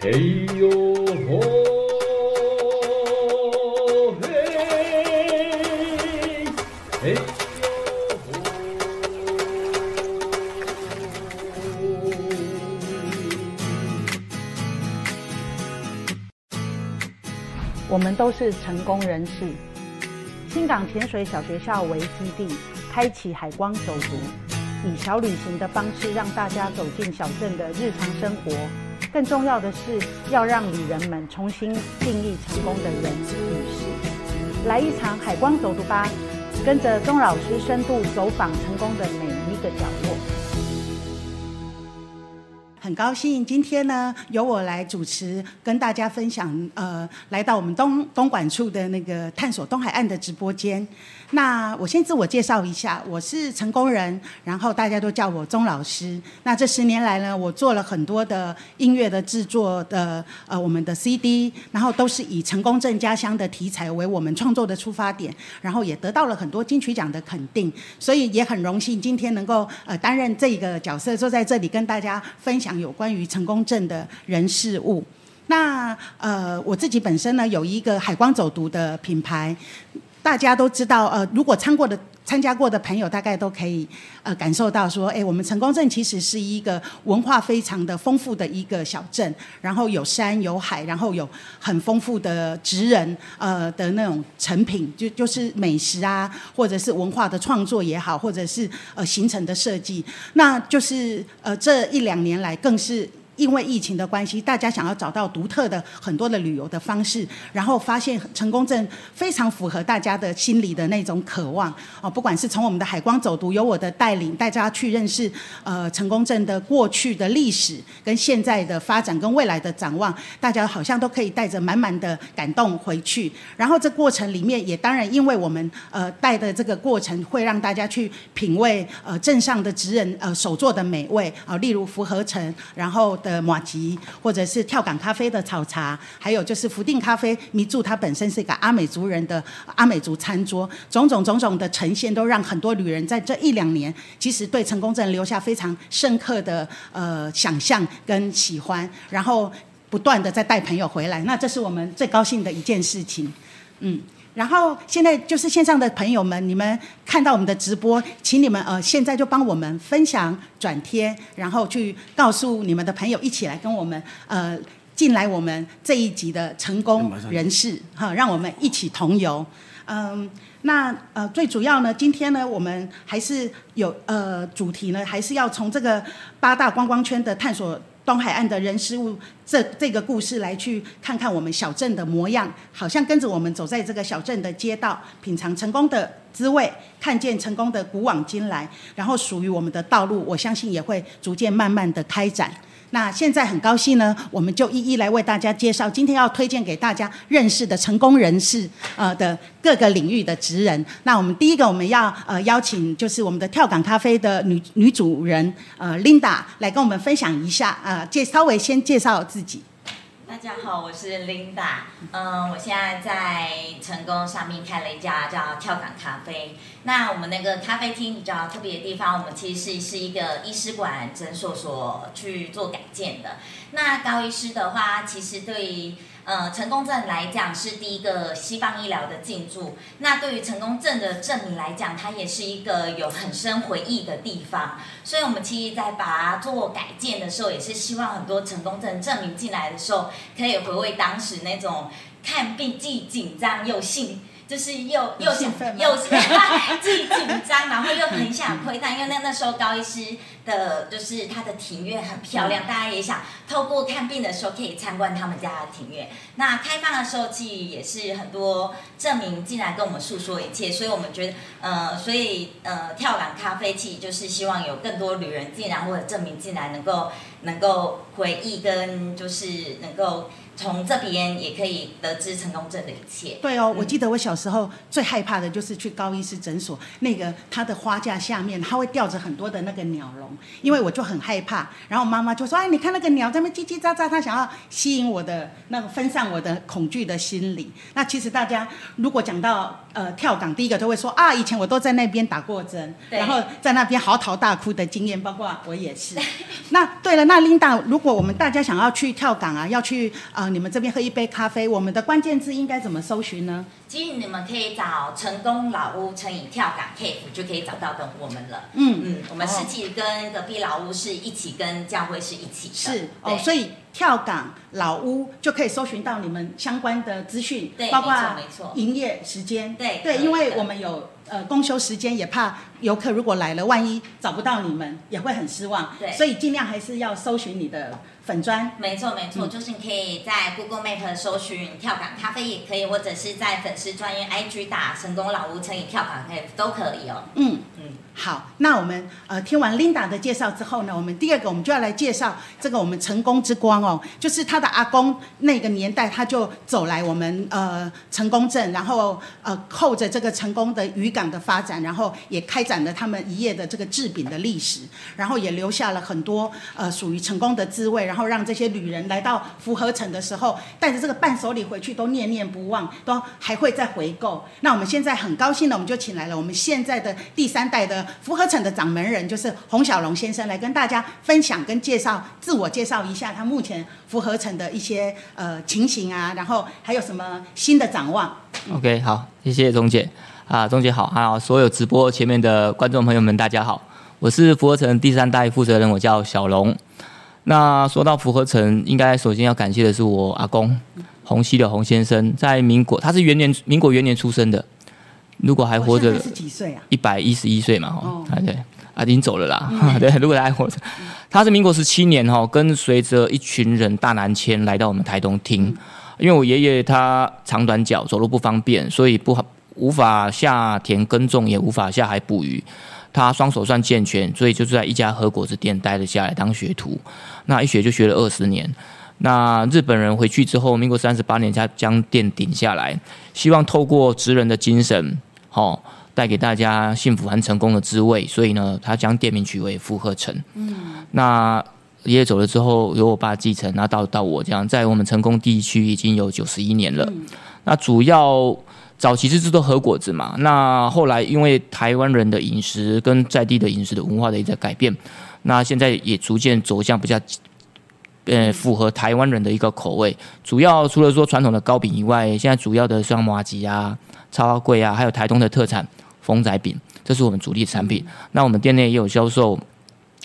嘿呦吼，嘿，嘿呦吼。我们都是成功人士。新港潜水小学校为基地，开启海光走读，以小旅行的方式让大家走进小镇的日常生活。更重要的是，要让旅人们重新定义成功的人与事。来一场海光走读吧，跟着钟老师深度走访成功的每一个角落。很高兴今天呢，由我来主持，跟大家分享。呃，来到我们东东管处的那个探索东海岸的直播间。那我先自我介绍一下，我是成功人，然后大家都叫我钟老师。那这十年来呢，我做了很多的音乐的制作的，呃，我们的 CD，然后都是以成功镇家乡的题材为我们创作的出发点，然后也得到了很多金曲奖的肯定，所以也很荣幸今天能够呃担任这个角色，坐在这里跟大家分享有关于成功镇的人事物。那呃，我自己本身呢有一个海光走读的品牌。大家都知道，呃，如果参过的参加过的朋友，大概都可以呃感受到说，哎，我们成功镇其实是一个文化非常的丰富的一个小镇，然后有山有海，然后有很丰富的职人呃的那种成品，就就是美食啊，或者是文化的创作也好，或者是呃行程的设计，那就是呃这一两年来更是。因为疫情的关系，大家想要找到独特的很多的旅游的方式，然后发现成功镇非常符合大家的心理的那种渴望哦。不管是从我们的海光走读，由我的带领，大家去认识呃成功镇的过去的历史跟现在的发展跟未来的展望，大家好像都可以带着满满的感动回去。然后这过程里面也当然，因为我们呃带的这个过程会让大家去品味呃镇上的职人呃手做的美味啊、例如福和城，然后。的马吉，或者是跳港咖啡的炒茶，还有就是福定咖啡，迷住它本身是一个阿美族人的阿美族餐桌，种种种种的呈现，都让很多旅人在这一两年，其实对成功镇留下非常深刻的呃想象跟喜欢，然后不断的在带朋友回来，那这是我们最高兴的一件事情，嗯。然后现在就是线上的朋友们，你们看到我们的直播，请你们呃现在就帮我们分享转贴，然后去告诉你们的朋友，一起来跟我们呃进来我们这一集的成功人士哈，让我们一起同游。嗯，那呃最主要呢，今天呢我们还是有呃主题呢，还是要从这个八大观光圈的探索。东海岸的人事物，这这个故事来去看看我们小镇的模样，好像跟着我们走在这个小镇的街道，品尝成功的滋味，看见成功的古往今来，然后属于我们的道路，我相信也会逐渐慢慢的开展。那现在很高兴呢，我们就一一来为大家介绍今天要推荐给大家认识的成功人士，呃的各个领域的职人。那我们第一个我们要呃邀请就是我们的跳港咖啡的女女主人呃 Linda 来跟我们分享一下，呃介稍微先介绍自己。大家好，我是 Linda。嗯，我现在在成功上面开了一家叫跳港咖啡。那我们那个咖啡厅比较特别的地方，我们其实是是一个医师馆诊所所去做改建的。那高医师的话，其实对于。呃，成功镇来讲是第一个西方医疗的进驻。那对于成功镇的证明来讲，它也是一个有很深回忆的地方。所以，我们其实在把它做改建的时候，也是希望很多成功镇镇民进来的时候，可以回味当时那种看病既紧张又兴。就是又又想又 既 紧张，然后又很想窥探，因为那那时候高医师的，就是他的庭院很漂亮，大家也想透过看病的时候可以参观他们家的庭院。那开放的时候，其实也是很多证明进来跟我们诉说一切，所以我们觉得，呃，所以呃，跳港咖啡其实就是希望有更多旅人进来或者证明进来，能够能够回忆跟就是能够。从这边也可以得知成功症的一切。对哦，我记得我小时候最害怕的就是去高医师诊所，那个他的花架下面，他会吊着很多的那个鸟笼，因为我就很害怕。然后妈妈就说：“哎，你看那个鸟在那叽叽喳喳，他想要吸引我的那个分散我的恐惧的心理。”那其实大家如果讲到呃跳港，第一个都会说啊，以前我都在那边打过针，然后在那边嚎啕大哭的经验，包括我也是。那对了，那 Linda，如果我们大家想要去跳港啊，要去呃你们这边喝一杯咖啡，我们的关键字应该怎么搜寻呢？其实你们可以找成功老屋乘以跳港 Cafe 就可以找到跟我们了。嗯嗯，我们实际跟隔壁老屋是一起，跟教会是一起的。是哦，所以跳港老屋就可以搜寻到你们相关的资讯，对，包括没错，营业时间。对对，因为我们有呃公休时间，也怕游客如果来了，万一找不到你们，也会很失望。对，所以尽量还是要搜寻你的。粉砖，没错没错，嗯、就是你可以在 Google Map 搜寻跳港咖啡也可以，或者是在粉丝专业 IG 打成功老屋乘以跳港可以都可以哦。嗯。嗯，好，那我们呃听完 Linda 的介绍之后呢，我们第二个我们就要来介绍这个我们成功之光哦，就是他的阿公那个年代他就走来我们呃成功镇，然后呃扣着这个成功的渔港的发展，然后也开展了他们一页的这个制饼的历史，然后也留下了很多呃属于成功的滋味，然后。然后让这些旅人来到福和城的时候，带着这个伴手礼回去，都念念不忘，都还会再回购。那我们现在很高兴的，我们就请来了我们现在的第三代的福和城的掌门人，就是洪小龙先生，来跟大家分享跟介绍，自我介绍一下他目前福和城的一些呃情形啊，然后还有什么新的展望。OK，好，谢谢钟姐啊，钟姐好，还有所有直播前面的观众朋友们，大家好，我是福和城第三代负责人，我叫小龙。那说到福和城，应该首先要感谢的是我阿公洪熙的洪先生，在民国，他是元年民国元年出生的，如果还活着，是几岁啊？一百一十一岁嘛，哈，啊对，啊已经走了啦，嗯、对，如果他还活着，他是民国十七年哈，跟随着一群人大南迁来到我们台东听，因为我爷爷他长短脚，走路不方便，所以不好无法下田耕种，也无法下海捕鱼。他双手算健全，所以就是在一家和果子店待了下来当学徒。那一学就学了二十年。那日本人回去之后，民国三十八年才将店顶下来，希望透过职人的精神，好带给大家幸福和成功的滋味。所以呢，他将店名取为福和城。嗯。那爷爷走了之后，由我爸继承，那到到我这样，在我们成功地区已经有九十一年了。嗯。那主要。早期是制作和果子嘛，那后来因为台湾人的饮食跟在地的饮食的文化的一个改变，那现在也逐渐走向比较，呃，符合台湾人的一个口味。主要除了说传统的糕饼以外，现在主要的像麻吉啊、草仔粿啊，还有台东的特产风仔饼，这是我们主力产品。那我们店内也有销售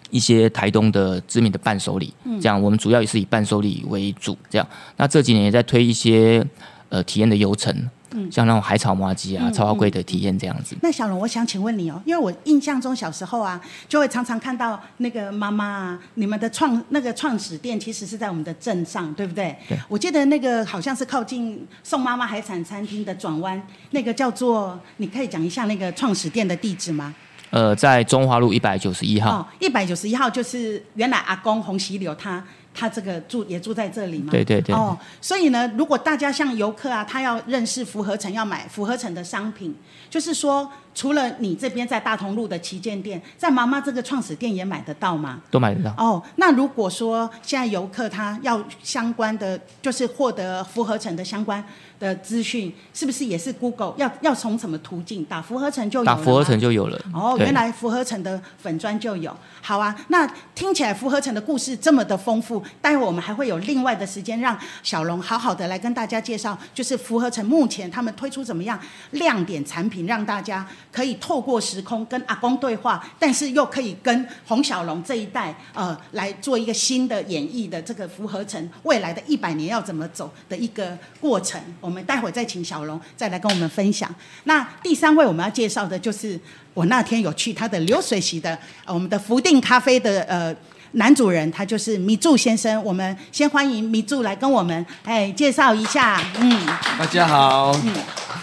一些台东的知名的伴手礼，这样我们主要也是以伴手礼为主。这样，那这几年也在推一些呃体验的游程。嗯，像那种海草麻鸡啊、超贵的体验这样子。那小龙，我想请问你哦，因为我印象中小时候啊，就会常常看到那个妈妈啊，你们的创那个创始店其实是在我们的镇上，对不对？对。我记得那个好像是靠近宋妈妈海产餐厅的转弯，那个叫做，你可以讲一下那个创始店的地址吗？呃，在中华路一百九十一号。哦，一百九十一号就是原来阿公洪喜柳他。他这个住也住在这里嘛？对对对。哦，所以呢，如果大家像游客啊，他要认识符合城，要买符合城的商品，就是说，除了你这边在大同路的旗舰店，在妈妈这个创始店也买得到吗？都买得到。哦，那如果说现在游客他要相关的，就是获得福和城的相关的资讯，是不是也是 Google 要要从什么途径打福和城就有？打福和城就有了。哦，原来福和城的粉砖就有。好啊，那听起来福和城的故事这么的丰富。待会我们还会有另外的时间，让小龙好好的来跟大家介绍，就是福和城目前他们推出怎么样亮点产品，让大家可以透过时空跟阿公对话，但是又可以跟洪小龙这一代呃来做一个新的演绎的这个符合成未来的一百年要怎么走的一个过程。我们待会再请小龙再来跟我们分享。那第三位我们要介绍的就是我那天有去他的流水席的，呃、我们的福定咖啡的呃。男主人他就是米柱先生，我们先欢迎米柱来跟我们哎介绍一下，嗯，大家好，嗯，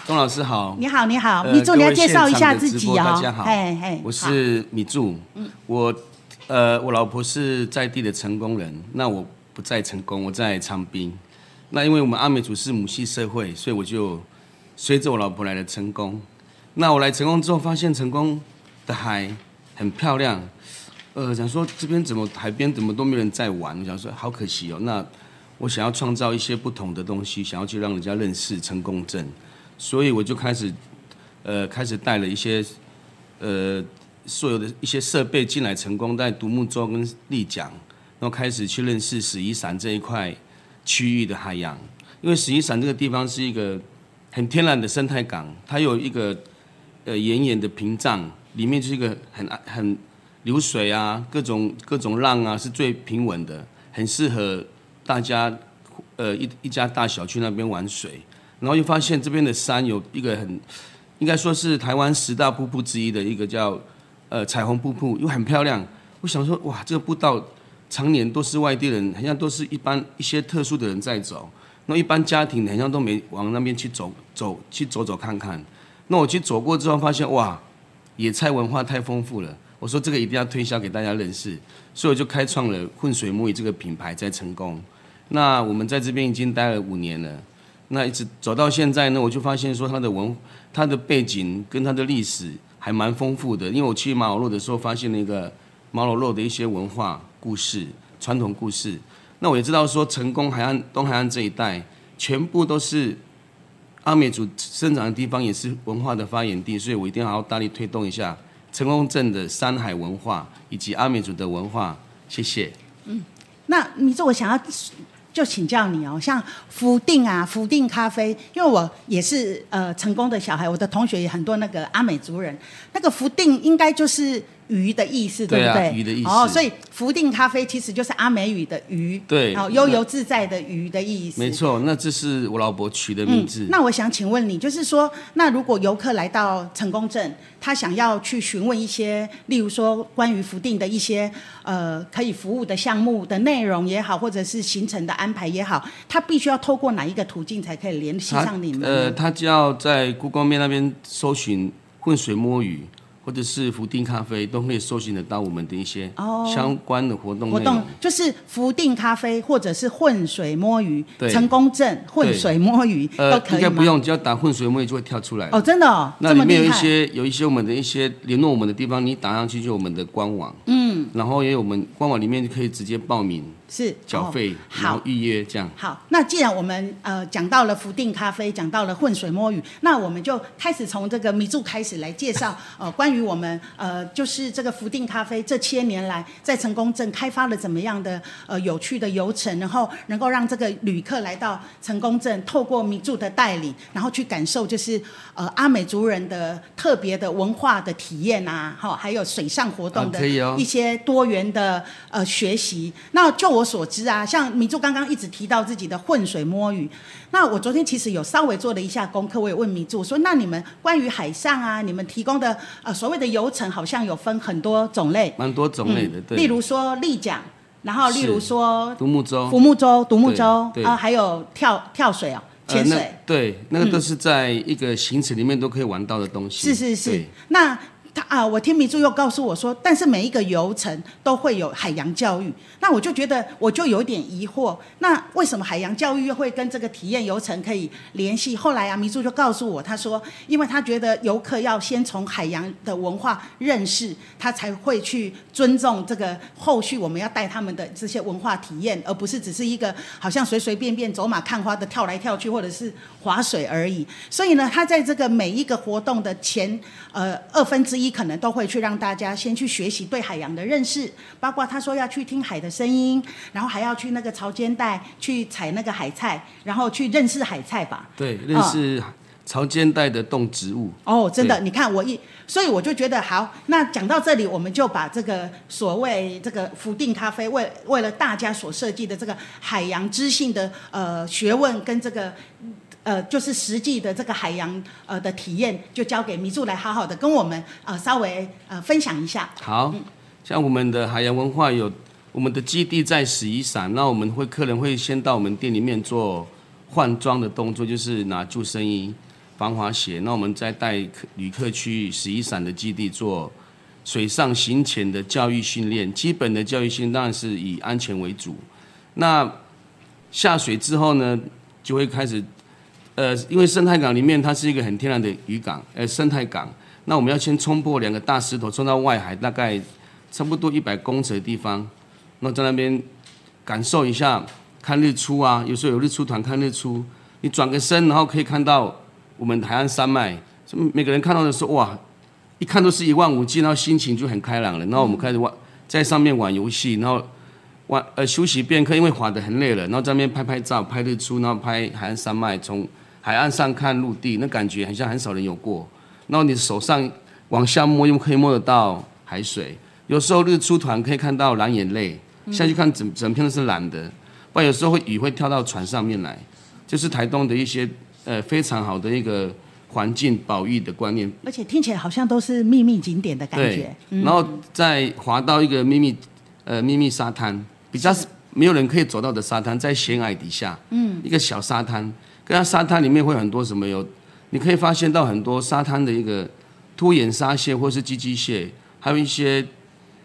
钟老师好，你好你好，米柱你要介绍一下自己哦，大家好，嘿嘿，我是米柱，嗯，我呃我老婆是在地的成功人，那我不在成功，我在长滨，那因为我们阿美族是母系社会，所以我就随着我老婆来了成功，那我来成功之后发现成功的海很漂亮。呃，想说这边怎么海边怎么都没人在玩，我想说好可惜哦。那我想要创造一些不同的东西，想要去让人家认识成功镇，所以我就开始呃开始带了一些呃所有的一些设备进来成功，带独木舟跟立桨，然后开始去认识矢衣山这一块区域的海洋。因为十一山这个地方是一个很天然的生态港，它有一个呃岩岩的屏障，里面就是一个很很流水啊，各种各种浪啊，是最平稳的，很适合大家呃一一家大小去那边玩水。然后又发现这边的山有一个很，应该说是台湾十大瀑布之一的一个叫呃彩虹瀑布，又很漂亮。我想说，哇，这个步道常年都是外地人，好像都是一般一些特殊的人在走。那一般家庭好像都没往那边去走走去走走看看。那我去走过之后，发现哇，野菜文化太丰富了。我说这个一定要推销给大家认识，所以我就开创了混水摸鱼这个品牌，在成功。那我们在这边已经待了五年了。那一直走到现在呢，我就发现说它的文、它的背景跟它的历史还蛮丰富的。因为我去马老洛的时候，发现了一个马老洛的一些文化故事、传统故事。那我也知道说，成功海岸、东海岸这一带，全部都是阿美族生长的地方，也是文化的发源地，所以我一定要好好大力推动一下成功镇的山海文化以及阿美族的文化。谢谢。嗯，那你说我想要。就请教你哦，像福定啊，福定咖啡，因为我也是呃成功的小孩，我的同学也很多那个阿美族人，那个福定应该就是。鱼的意思对不对？鱼的意思。哦，所以福定咖啡其实就是阿美语的鱼，对，哦，悠游自在的鱼的意思。没错，那这是我老婆取的名字。嗯，那我想请问你，就是说，那如果游客来到成功镇，他想要去询问一些，例如说关于福定的一些呃可以服务的项目的内容也好，或者是行程的安排也好，他必须要透过哪一个途径才可以联系上你们？呃，他就要在 Google 面那边搜寻浑水摸鱼。或者是福定咖啡都可以搜寻得到我们的一些相关的活动。活动就是福定咖啡，或者是混水摸鱼，成功证混水摸鱼都可以。应该不用，只要打混水摸鱼就会跳出来。哦，真的哦。那里面有一些有一些我们的一些联络我们的地方，你打上去就我们的官网。嗯。然后也有我们官网里面就可以直接报名。是缴费，然后预约这样。好，那既然我们呃讲到了福定咖啡，讲到了混水摸鱼，那我们就开始从这个米柱开始来介绍呃关于我们呃就是这个福定咖啡这些年来在成功镇开发了怎么样的呃有趣的游程，然后能够让这个旅客来到成功镇，透过米柱的带领，然后去感受就是呃阿美族人的特别的文化的体验啊，哈，还有水上活动的一些多元的呃学习。那就我。我所知啊，像米柱刚刚一直提到自己的混水摸鱼，那我昨天其实有稍微做了一下功课，我也问米柱说，那你们关于海上啊，你们提供的呃所谓的游程好像有分很多种类，蛮多种类的，嗯、对。例如说立桨，然后例如说独木舟、独木舟、独木舟啊，还有跳跳水哦，潜水、呃，对，那个都是在一个行程里面都可以玩到的东西。是是是，那。他啊，我听明珠又告诉我说，但是每一个游程都会有海洋教育，那我就觉得我就有点疑惑，那为什么海洋教育又会跟这个体验游程可以联系？后来啊，明珠就告诉我，他说，因为他觉得游客要先从海洋的文化认识，他才会去尊重这个后续我们要带他们的这些文化体验，而不是只是一个好像随随便便走马看花的跳来跳去或者是划水而已。所以呢，他在这个每一个活动的前呃二分之一一。可能都会去让大家先去学习对海洋的认识，包括他说要去听海的声音，然后还要去那个潮间带去采那个海菜，然后去认识海菜吧。对，认识潮间带的动植物。哦，真的，你看我一，所以我就觉得好。那讲到这里，我们就把这个所谓这个福定咖啡为为了大家所设计的这个海洋知性的呃学问跟这个。呃，就是实际的这个海洋呃的体验，就交给米柱来好好的跟我们呃稍微呃分享一下。好，像我们的海洋文化有我们的基地在十一山，那我们会客人会先到我们店里面做换装的动作，就是拿救生衣、防滑鞋，那我们再带旅客去十一山的基地做水上行潜的教育训练。基本的教育训练当然是以安全为主。那下水之后呢，就会开始。呃，因为生态港里面它是一个很天然的渔港，呃，生态港。那我们要先冲破两个大石头，冲到外海，大概差不多一百公尺的地方。那在那边感受一下看日出啊，有时候有日出团看日出。你转个身，然后可以看到我们海岸山脉。每个人看到的时候，哇，一看都是一望无际，然后心情就很开朗了。然后我们开始玩，在上面玩游戏，然后玩呃休息片刻，因为滑得很累了，然后在那边拍拍照、拍日出，然后拍海岸山脉，从海岸上看陆地，那感觉好像很少人有过。然后你手上往下摸，又可以摸得到海水。有时候日出团可以看到蓝眼泪，下去看整整片都是蓝的。不然有时候会雨会跳到船上面来，就是台东的一些呃非常好的一个环境保育的观念。而且听起来好像都是秘密景点的感觉。然后再滑到一个秘密呃秘密沙滩，比较没有人可以走到的沙滩，在悬崖底下，嗯，一个小沙滩，跟它沙滩里面会很多什么有，你可以发现到很多沙滩的一个凸眼沙蟹或是寄居蟹，还有一些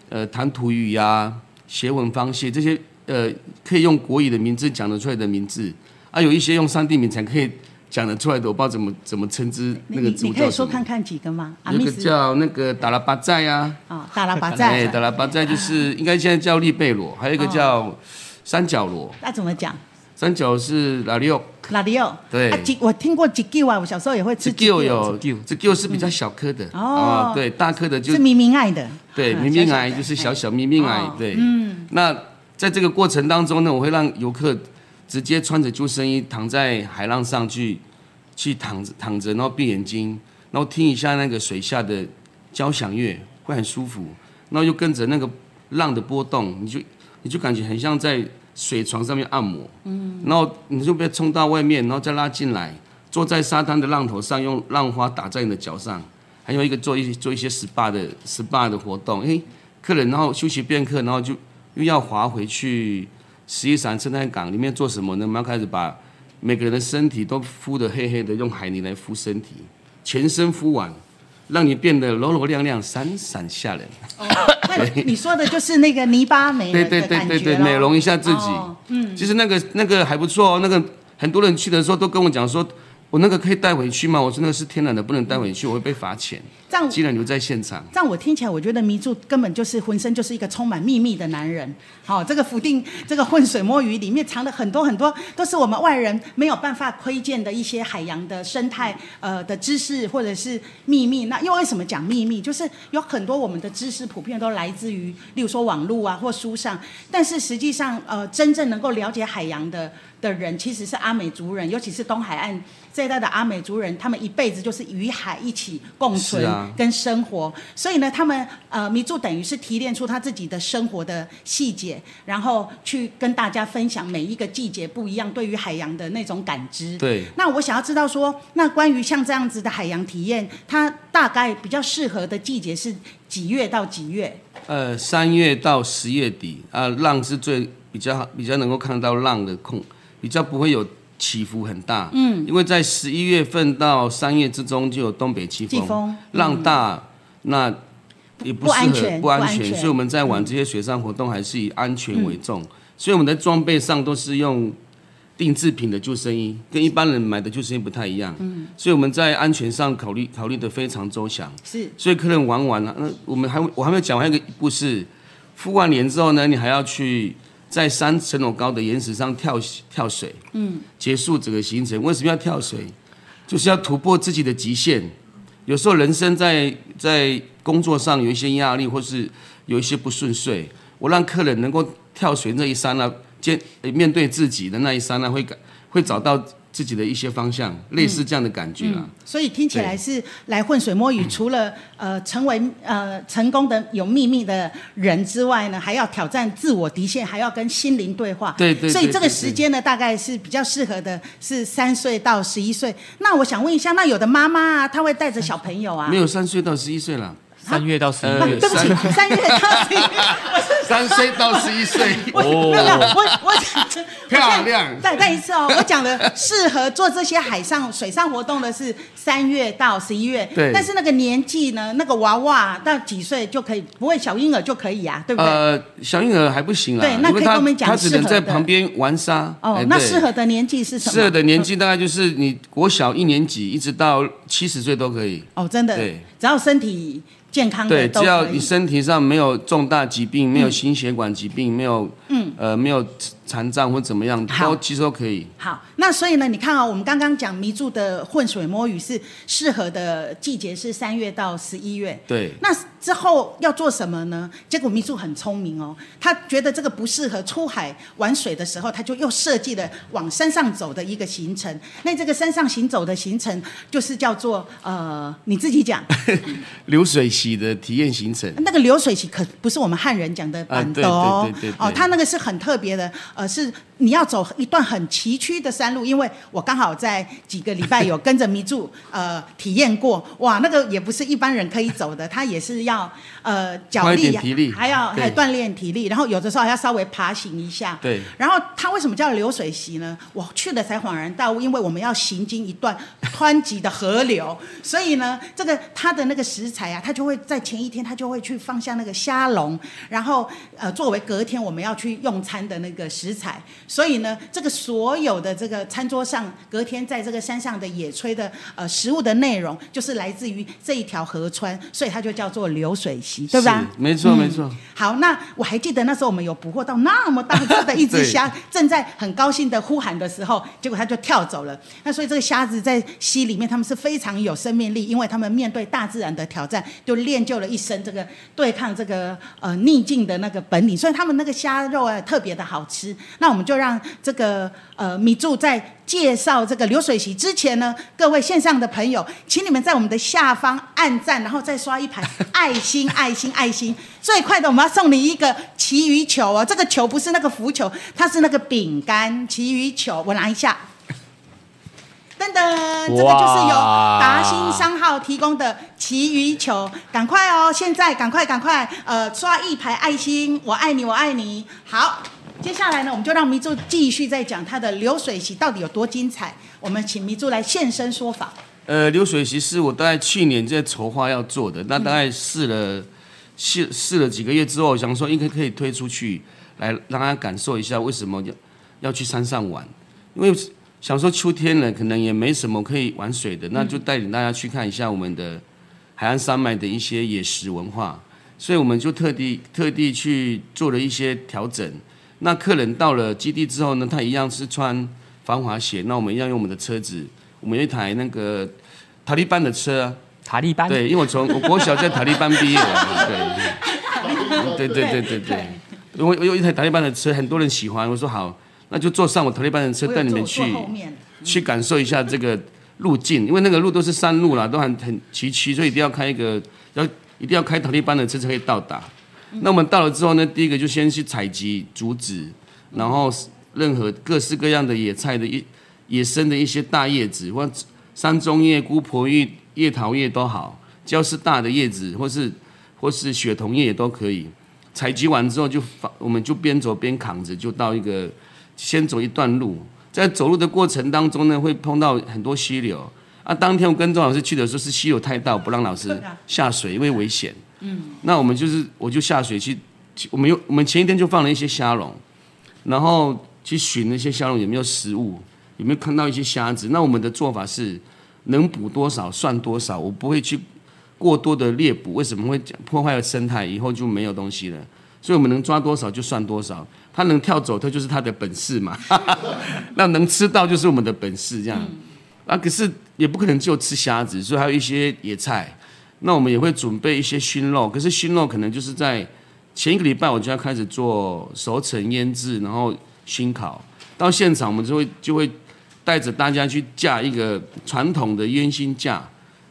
呃弹涂鱼呀、斜纹方蟹这些。呃，可以用国语的名字讲得出来的名字，啊，有一些用三地名才可以讲得出来的，我不知道怎么怎么称之那个植物叫什么。你可以说看看几个吗？那个叫那个达拉巴寨呀。啊，达拉巴寨。哎，达拉巴寨就是应该现在叫利贝罗，还有一个叫三角螺。那怎么讲？三角是拉里奥。拉里奥。对。啊，我听过吉吉啊，我小时候也会吃。吉吉有，吉吉是比较小颗的。哦。对，大颗的就是咪咪爱的。对，咪咪爱就是小小咪咪爱。对。嗯。那。在这个过程当中呢，我会让游客直接穿着救生衣躺在海浪上去，去躺着躺着，然后闭眼睛，然后听一下那个水下的交响乐，会很舒服。然后又跟着那个浪的波动，你就你就感觉很像在水床上面按摩。嗯。然后你就被冲到外面，然后再拉进来，坐在沙滩的浪头上，用浪花打在你的脚上，还有一个做一做一些 SPA 的 SPA 的活动。诶，客人然后休息片刻，然后就。又要划回去十一伞生态港里面做什么呢？我们要开始把每个人的身体都敷得黑黑的，用海泥来敷身体，全身敷完，让你变得柔柔亮亮、闪闪吓人。哦，那 你说的就是那个泥巴美，对对对对对，美容一下自己。哦、嗯，其实那个那个还不错哦，那个很多人去的时候都跟我讲说。我那个可以带回去吗？我说那个是天然的，不能带回去，我会被罚钱。这样，既然留在现场，这样我听起来，我觉得迷住根本就是浑身就是一个充满秘密的男人。好，这个福定这个浑水摸鱼里面藏了很多很多，都是我们外人没有办法窥见的一些海洋的生态呃的知识或者是秘密。那又为什么讲秘密？就是有很多我们的知识普遍都来自于，例如说网络啊或书上，但是实际上呃真正能够了解海洋的。的人其实是阿美族人，尤其是东海岸这一代的阿美族人，他们一辈子就是与海一起共存跟生活，啊、所以呢，他们呃，迷柱等于是提炼出他自己的生活的细节，然后去跟大家分享每一个季节不一样对于海洋的那种感知。对。那我想要知道说，那关于像这样子的海洋体验，它大概比较适合的季节是几月到几月？呃，三月到十月底啊、呃，浪是最比较比较能够看到浪的空。比较不会有起伏很大，嗯，因为在十一月份到三月之中就有东北季风，风。浪大，嗯、那也不适合，不安全，不安全，所以我们在玩这些水上活动还是以安全为重，嗯、所以我们的装备上都是用定制品的救生衣，跟一般人买的救生衣不太一样，嗯，所以我们在安全上考虑考虑的非常周详，是，所以客人玩完了，那我们还我还没有讲完一个故事，敷完脸之后呢，你还要去。在三层楼高的岩石上跳跳水，嗯，结束整个行程。为什么要跳水？就是要突破自己的极限。有时候人生在在工作上有一些压力，或是有一些不顺遂，我让客人能够跳水那一刹那，见面对自己的那一刹那，会感会找到。自己的一些方向，类似这样的感觉啦、嗯嗯。所以听起来是来混水摸鱼，除了呃成为呃成功的有秘密的人之外呢，还要挑战自我底线，还要跟心灵对话。对对，对，对，对。所以这个时间呢，大概是比较适合的，是三岁到十一岁。那我想问一下，那有的妈妈啊，她会带着小朋友啊？没有三岁到十一岁了。三月到十一月，对不起，三月到十一月，三岁到十一岁，哦，我我 漂亮，再再一次哦，我讲的适合做这些海上水上活动的是三月到十一月，对，但是那个年纪呢，那个娃娃到几岁就可以，不会小婴儿就可以啊，对不对？呃，小婴儿还不行啊，对，那可以跟我们讲，他只能在旁边玩沙。哦，那适合的年纪是什么？适合的年纪大概就是你国小一年级一直到七十岁都可以。哦，真的，对，只要身体。健康的对，只要你身体上没有重大疾病，嗯、没有心血管疾病，没有嗯呃没有残障或怎么样，好都其实都可以。好，那所以呢，你看啊、哦，我们刚刚讲迷住的混水摸鱼是适合的季节是三月到十一月。对。那之后要做什么呢？结果迷住很聪明哦，他觉得这个不适合出海玩水的时候，他就又设计了往山上走的一个行程。那这个山上行走的行程就是叫做呃，你自己讲。流水席的体验行程。那个流水席可不是我们汉人讲的板凳哦，对对对对对哦，他那个是很特别的，呃，是你要走一段很崎岖的山路，因为我刚好在几个礼拜有跟着迷住呃体验过，哇，那个也不是一般人可以走的，他也是要。呃脚力，体力还要还锻炼体力，然后有的时候还要稍微爬行一下。对。然后它为什么叫流水席呢？我去了才恍然大悟，因为我们要行经一段湍急的河流，所以呢，这个它的那个食材啊，它就会在前一天，它就会去放下那个虾笼，然后呃作为隔天我们要去用餐的那个食材。所以呢，这个所有的这个餐桌上，隔天在这个山上的野炊的呃食物的内容，就是来自于这一条河川，所以它就叫做流。水席，对吧？没错，没错、嗯。好，那我还记得那时候我们有捕获到那么大只的一只虾，正在很高兴的呼喊的时候，结果它就跳走了。那所以这个虾子在溪里面，他们是非常有生命力，因为他们面对大自然的挑战，就练就了一身这个对抗这个呃逆境的那个本领。所以他们那个虾肉啊特别的好吃。那我们就让这个呃米柱在介绍这个流水席之前呢，各位线上的朋友，请你们在我们的下方按赞，然后再刷一排 爱心、爱心、爱心。最快的，我们要送你一个旗鱼球哦，这个球不是那个浮球，它是那个饼干旗鱼球。我拿一下，噔噔，这个就是由达新商号提供的旗鱼球，赶快哦，现在赶快赶快，呃，刷一排爱心，我爱你，我爱你，好。接下来呢，我们就让迷柱继续再讲他的流水席到底有多精彩。我们请迷柱来现身说法。呃，流水席是我大概去年在筹划要做的，那大概试了试试了几个月之后，想说应该可以推出去，来让大家感受一下为什么要要去山上玩。因为想说秋天了，可能也没什么可以玩水的，那就带领大家去看一下我们的海岸山脉的一些野食文化。所以我们就特地特地去做了一些调整。那客人到了基地之后呢，他一样是穿防滑鞋。那我们一样用我们的车子，我们有一台那个塔利班的车。塔利班。对，因为我从我国小在塔利班毕业的。对。对对对对对。我我有一台塔利班的车，很多人喜欢。我说好，那就坐上我塔利班的车，带你们去去感受一下这个路径。因为那个路都是山路啦，都很很崎岖，所以一定要开一个要一定要开塔利班的车才可以到达。那我们到了之后呢，第一个就先去采集竹子，然后任何各式各样的野菜的野野生的一些大叶子，或山中叶、姑婆叶、叶桃叶都好，只要是大的叶子，或是或是雪桐叶也都可以。采集完之后就放，我们就边走边扛着，就到一个先走一段路，在走路的过程当中呢，会碰到很多溪流。啊，当天我跟钟老师去的时候是溪流太大，不让老师下水，因为危险。嗯，那我们就是，我就下水去，我们又我们前一天就放了一些虾笼，然后去寻那些虾笼有没有食物，有没有看到一些虾子。那我们的做法是，能捕多少算多少，我不会去过多的猎捕，为什么会破坏了生态？以后就没有东西了。所以我们能抓多少就算多少，它能跳走，他就是他的本事嘛。那能吃到就是我们的本事，这样。啊，可是也不可能就吃虾子，所以还有一些野菜。那我们也会准备一些熏肉，可是熏肉可能就是在前一个礼拜我就要开始做熟成腌制，然后熏烤。到现场我们就会就会带着大家去架一个传统的烟熏架，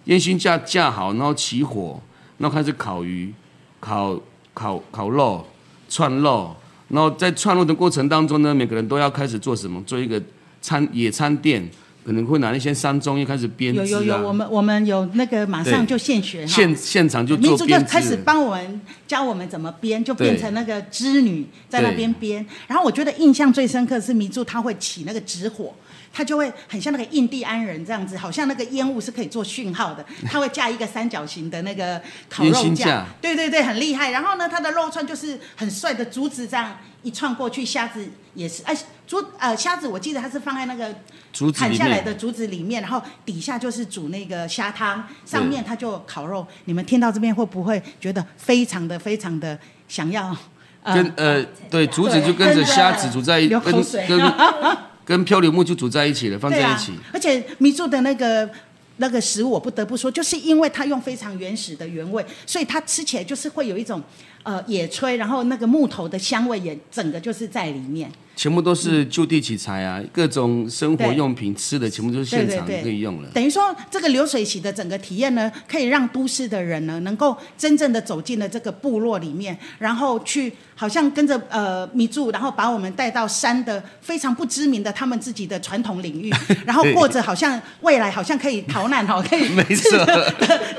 烟熏架架好，然后起火，然后开始烤鱼、烤烤烤肉、串肉。然后在串路的过程当中呢，每个人都要开始做什么？做一个餐野餐店。可能会拿那些山中又开始编织、啊、有有有，我们我们有那个马上就现学，现现场就做编织。迷柱就开始帮我们教我们怎么编，就变成那个织女在那边编。然后我觉得印象最深刻是迷柱他会起那个纸火，他就会很像那个印第安人这样子，好像那个烟雾是可以做讯号的。他会架一个三角形的那个烤肉架，对对对，很厉害。然后呢，他的肉串就是很帅的竹子这样。一串过去，虾子也是，哎，竹呃虾子，我记得它是放在那个竹砍下来的竹子里面，然后底下就是煮那个虾汤，上面它就烤肉。你们听到这边会不会觉得非常的非常的想要跟呃对竹子就跟着虾子煮在一跟跟 跟漂流木就煮在一起了，放在一起。啊、而且米住的那个那个食物，我不得不说，就是因为它用非常原始的原味，所以它吃起来就是会有一种呃野炊，然后那个木头的香味也整个就是在里面。全部都是就地取材啊，各种生活用品、吃的全部都是现场可以用了。等于说，这个流水席的整个体验呢，可以让都市的人呢，能够真正的走进了这个部落里面，然后去好像跟着呃米住，然后把我们带到山的非常不知名的他们自己的传统领域，然后过着好像未来好像可以逃难哦，可以 没错的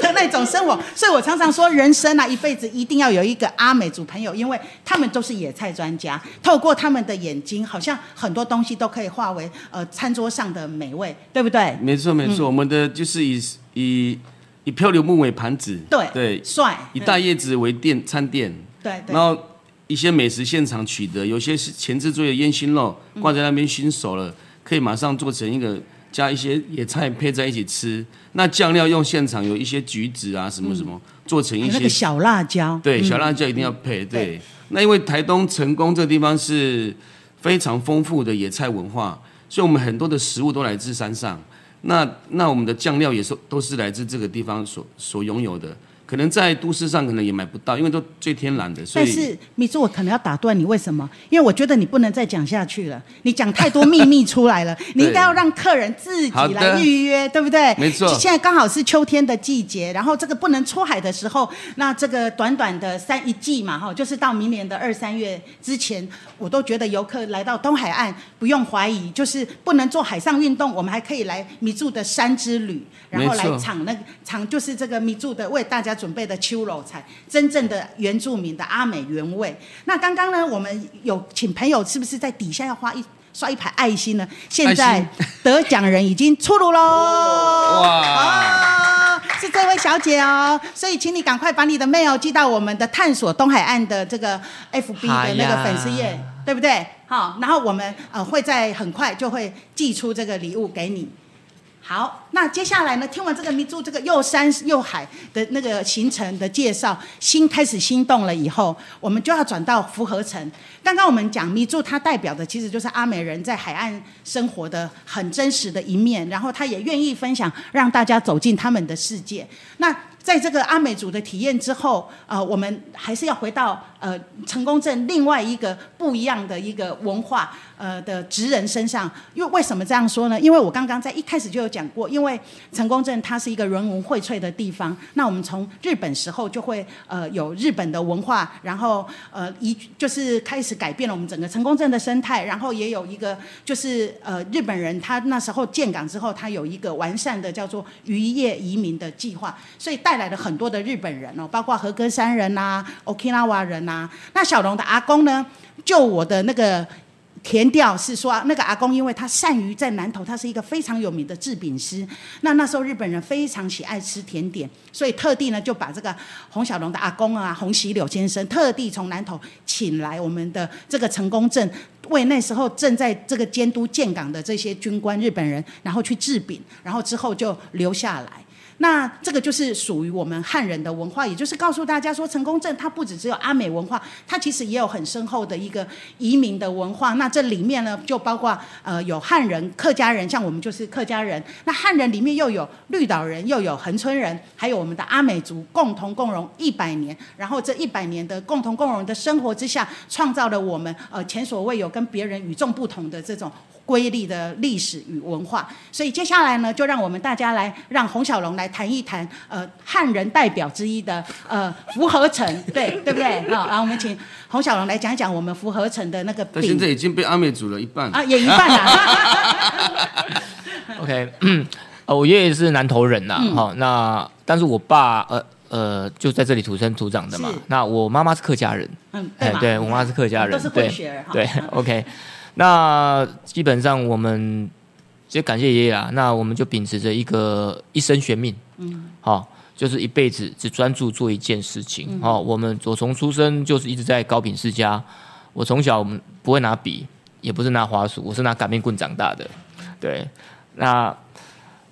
的那种生活。所以我常常说，人生啊，一辈子一定要有一个阿美族朋友，因为他们都是野菜专家，透过他们的眼睛。好像很多东西都可以化为呃餐桌上的美味，对不对？没错没错，嗯、我们的就是以以以漂流木为盘子，对对，帅，以大叶子为垫餐垫，对，然后一些美食现场取得，有些是前置作业烟熏肉挂在那边熏熟了，嗯、可以马上做成一个加一些野菜配在一起吃。那酱料用现场有一些橘子啊什么什么、嗯、做成一些、那个、小辣椒，对，小辣椒一定要配。对那因为台东成功这个地方是。非常丰富的野菜文化，所以我们很多的食物都来自山上。那那我们的酱料也是都是来自这个地方所所拥有的。可能在都市上可能也买不到，因为都最天然的。所以，但是米珠，我可能要打断你，为什么？因为我觉得你不能再讲下去了，你讲太多秘密出来了，你应该要让客人自己来预约，对不对？没错。现在刚好是秋天的季节，然后这个不能出海的时候，那这个短短的三一季嘛，哈，就是到明年的二三月之前，我都觉得游客来到东海岸不用怀疑，就是不能做海上运动，我们还可以来米柱的山之旅，然后来尝那个尝就是这个米柱的为大家。准备的秋肉菜，真正的原住民的阿美原味。那刚刚呢，我们有请朋友是不是在底下要画一刷一排爱心呢？现在得奖人已经出炉喽！哇、哦，是这位小姐哦，所以请你赶快把你的 mail 寄到我们的探索东海岸的这个 FB 的那个粉丝页，哎、对不对？好，然后我们呃会在很快就会寄出这个礼物给你。好，那接下来呢？听完这个米住这个又山又海的那个行程的介绍，心开始心动了以后，我们就要转到福和城。刚刚我们讲米住，它代表的其实就是阿美人在海岸生活的很真实的一面，然后他也愿意分享，让大家走进他们的世界。那在这个阿美族的体验之后，呃，我们还是要回到呃成功镇另外一个不一样的一个文化呃的职人身上。因为为什么这样说呢？因为我刚刚在一开始就有讲过，因为成功镇它是一个人文荟萃的地方。那我们从日本时候就会呃有日本的文化，然后呃一就是开始改变了我们整个成功镇的生态。然后也有一个就是呃日本人他那时候建港之后，他有一个完善的叫做渔业移民的计划，所以带。来了很多的日本人哦，包括和歌山人呐、啊、Okinawa 人那、那小龙的阿公呢？就我的那个田调是说，那个阿公因为他善于在南投，他是一个非常有名的制饼师。那那时候日本人非常喜爱吃甜点，所以特地呢就把这个洪小龙的阿公啊，洪喜柳先生，特地从南投请来我们的这个成功镇，为那时候正在这个监督建港的这些军官日本人，然后去制饼，然后之后就留下来。那这个就是属于我们汉人的文化，也就是告诉大家说，成功镇它不只只有阿美文化，它其实也有很深厚的一个移民的文化。那这里面呢，就包括呃有汉人、客家人，像我们就是客家人。那汉人里面又有绿岛人，又有恒春人，还有我们的阿美族，共同共荣一百年。然后这一百年的共同共荣的生活之下，创造了我们呃前所未有跟别人与众不同的这种。瑰丽的历史与文化，所以接下来呢，就让我们大家来让洪小龙来谈一谈，呃，汉人代表之一的呃福和城，对 对不对？好，然后我们请洪小龙来讲一讲我们福和城的那个现在已经被阿美煮了一半。啊，也一半了。OK，嗯，我爷爷是南投人呐，好、嗯，那但是我爸呃呃就在这里土生土长的嘛，那我妈妈是客家人，嗯，对，对我妈是客家人，都是混血儿，对，对，OK。那基本上我们就感谢爷爷啊，那我们就秉持着一个一生悬命，嗯，好，就是一辈子只专注做一件事情。好，我们我从出生就是一直在高品世家，我从小我们不会拿笔，也不是拿滑鼠，我是拿擀面棍长大的。对，那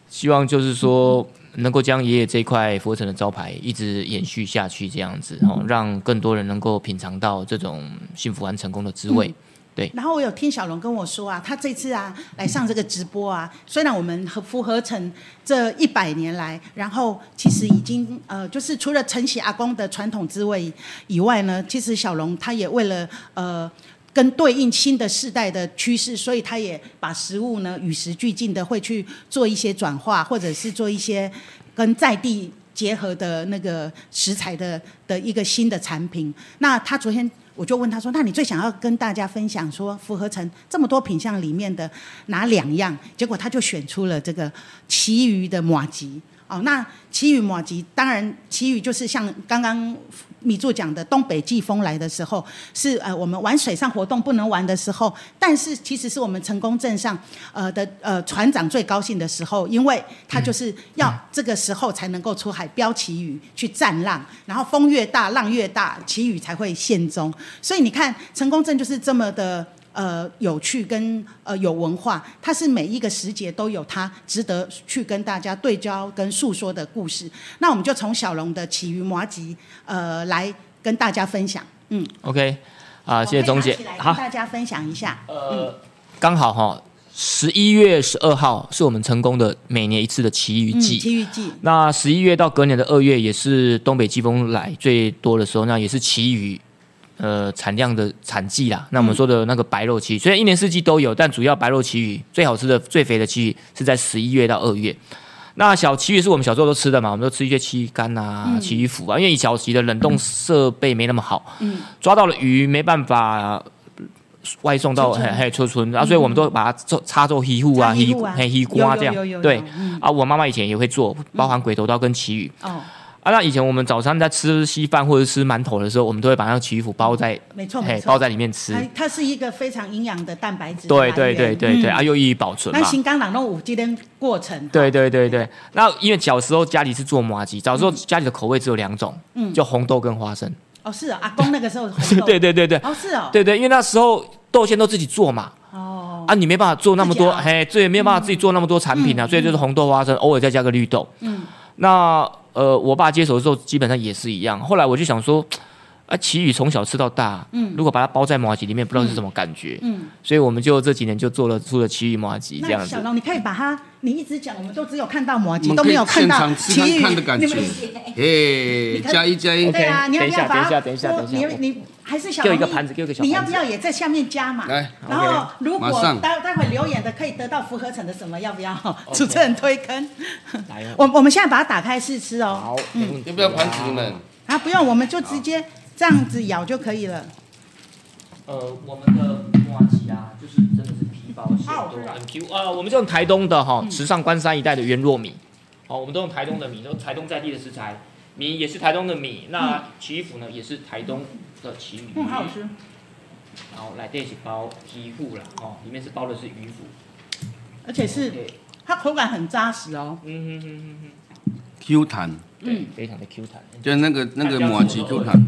希望就是说，能够将爷爷这块福和城的招牌一直延续下去，这样子哦，让更多人能够品尝到这种幸福和成功的滋味。嗯对，然后我有听小龙跟我说啊，他这次啊来上这个直播啊，虽然我们和福和城这一百年来，然后其实已经呃，就是除了承袭阿公的传统滋味以外呢，其实小龙他也为了呃跟对应新的世代的趋势，所以他也把食物呢与时俱进的会去做一些转化，或者是做一些跟在地结合的那个食材的的一个新的产品。那他昨天。我就问他说：“那你最想要跟大家分享说符合成这么多品相里面的哪两样？”结果他就选出了这个其余的马吉。哦，那旗鱼麻糬，当然旗鱼就是像刚刚米柱讲的，东北季风来的时候，是呃我们玩水上活动不能玩的时候，但是其实是我们成功镇上呃的呃船长最高兴的时候，因为他就是要这个时候才能够出海标旗鱼去战浪，然后风越大浪越大，旗鱼才会现踪。所以你看成功镇就是这么的。呃，有趣跟呃有文化，它是每一个时节都有它值得去跟大家对焦跟诉说的故事。那我们就从小龙的起鱼麻吉呃来跟大家分享。嗯，OK，啊、呃，谢谢钟姐，好，跟大家分享一下。呃，刚好哈，十一月十二号是我们成功的每年一次的奇鱼季。奇鱼季。那十一月到隔年的二月，也是东北季风来最多的时候，那也是奇鱼。呃，产量的产季啦，那我们说的那个白肉旗鱼，虽然一年四季都有，但主要白肉旗鱼最好吃的、最肥的旗鱼是在十一月到二月。那小旗鱼是我们小时候都吃的嘛，我们都吃一些旗鱼干啊、旗鱼腐啊，因为小旗的冷冻设备没那么好，嗯，抓到了鱼没办法外送到嘿嘿出村，啊，所以我们都把它做插做鱼腐啊、鱼嘿鱼瓜这样，对，啊，我妈妈以前也会做，包含鬼头刀跟旗鱼。哦。啊，那以前我们早餐在吃稀饭或者吃馒头的时候，我们都会把那个旗鱼脯包在，没错没错，包在里面吃。它是一个非常营养的蛋白质。对对对对对，嗯、啊，又易于保存。那新港朗弄五这天过程。对对对对，那因为小时候家里是做麻糬，小时候家里的口味只有两种，嗯，就红豆跟花生。哦，是啊，阿公那个时候。对对对对。哦，是哦。对对，因为那时候豆馅都自己做嘛。哦。啊，你没办法做那么多，嘿，这也没有办法自己做那么多产品啊，嗯、所以就是红豆花生，偶尔再加个绿豆。嗯。那。呃，我爸接手的时候基本上也是一样。后来我就想说，啊，奇鱼从小吃到大，嗯，如果把它包在麻吉里面，不知道是什么感觉，嗯，嗯，所以我们就这几年就做了出了奇鱼麻吉这样子。小龙，你可以把它，你一直讲，我们都只有看到麻吉，都没有看到旗鱼看的感觉。哎，加一加一，对啊，你要不要把它？等一下，等一下，你你还是小龙，给我一个盘子，给我一个小盘子。你要不要也在下面加嘛？来，然后如果待待会留言的可以得到福合成的什么？要不要？主持人推坑。来，我我们现在把它打开试吃哦。好，嗯，要不要盘子你们？啊，不用，我们就直接。这样子咬就可以了。呃，我们的麻糬啊，就是真的是皮薄馅多，很 Q 啊。我们就用台东的哈，池上关山一带的原糯米。好，我们都用台东的米，都台东在地的食材，米也是台东的米。那奇鱼脯呢，也是台东的奇鱼。嗯，好吃。然后来这一包旗鱼脯了哦，里面是包的是鱼腐，而且是它口感很扎实哦。嗯哼哼哼哼，Q 弹。嗯，非常的 Q 弹。就是那个那个麻吉 Q 弹。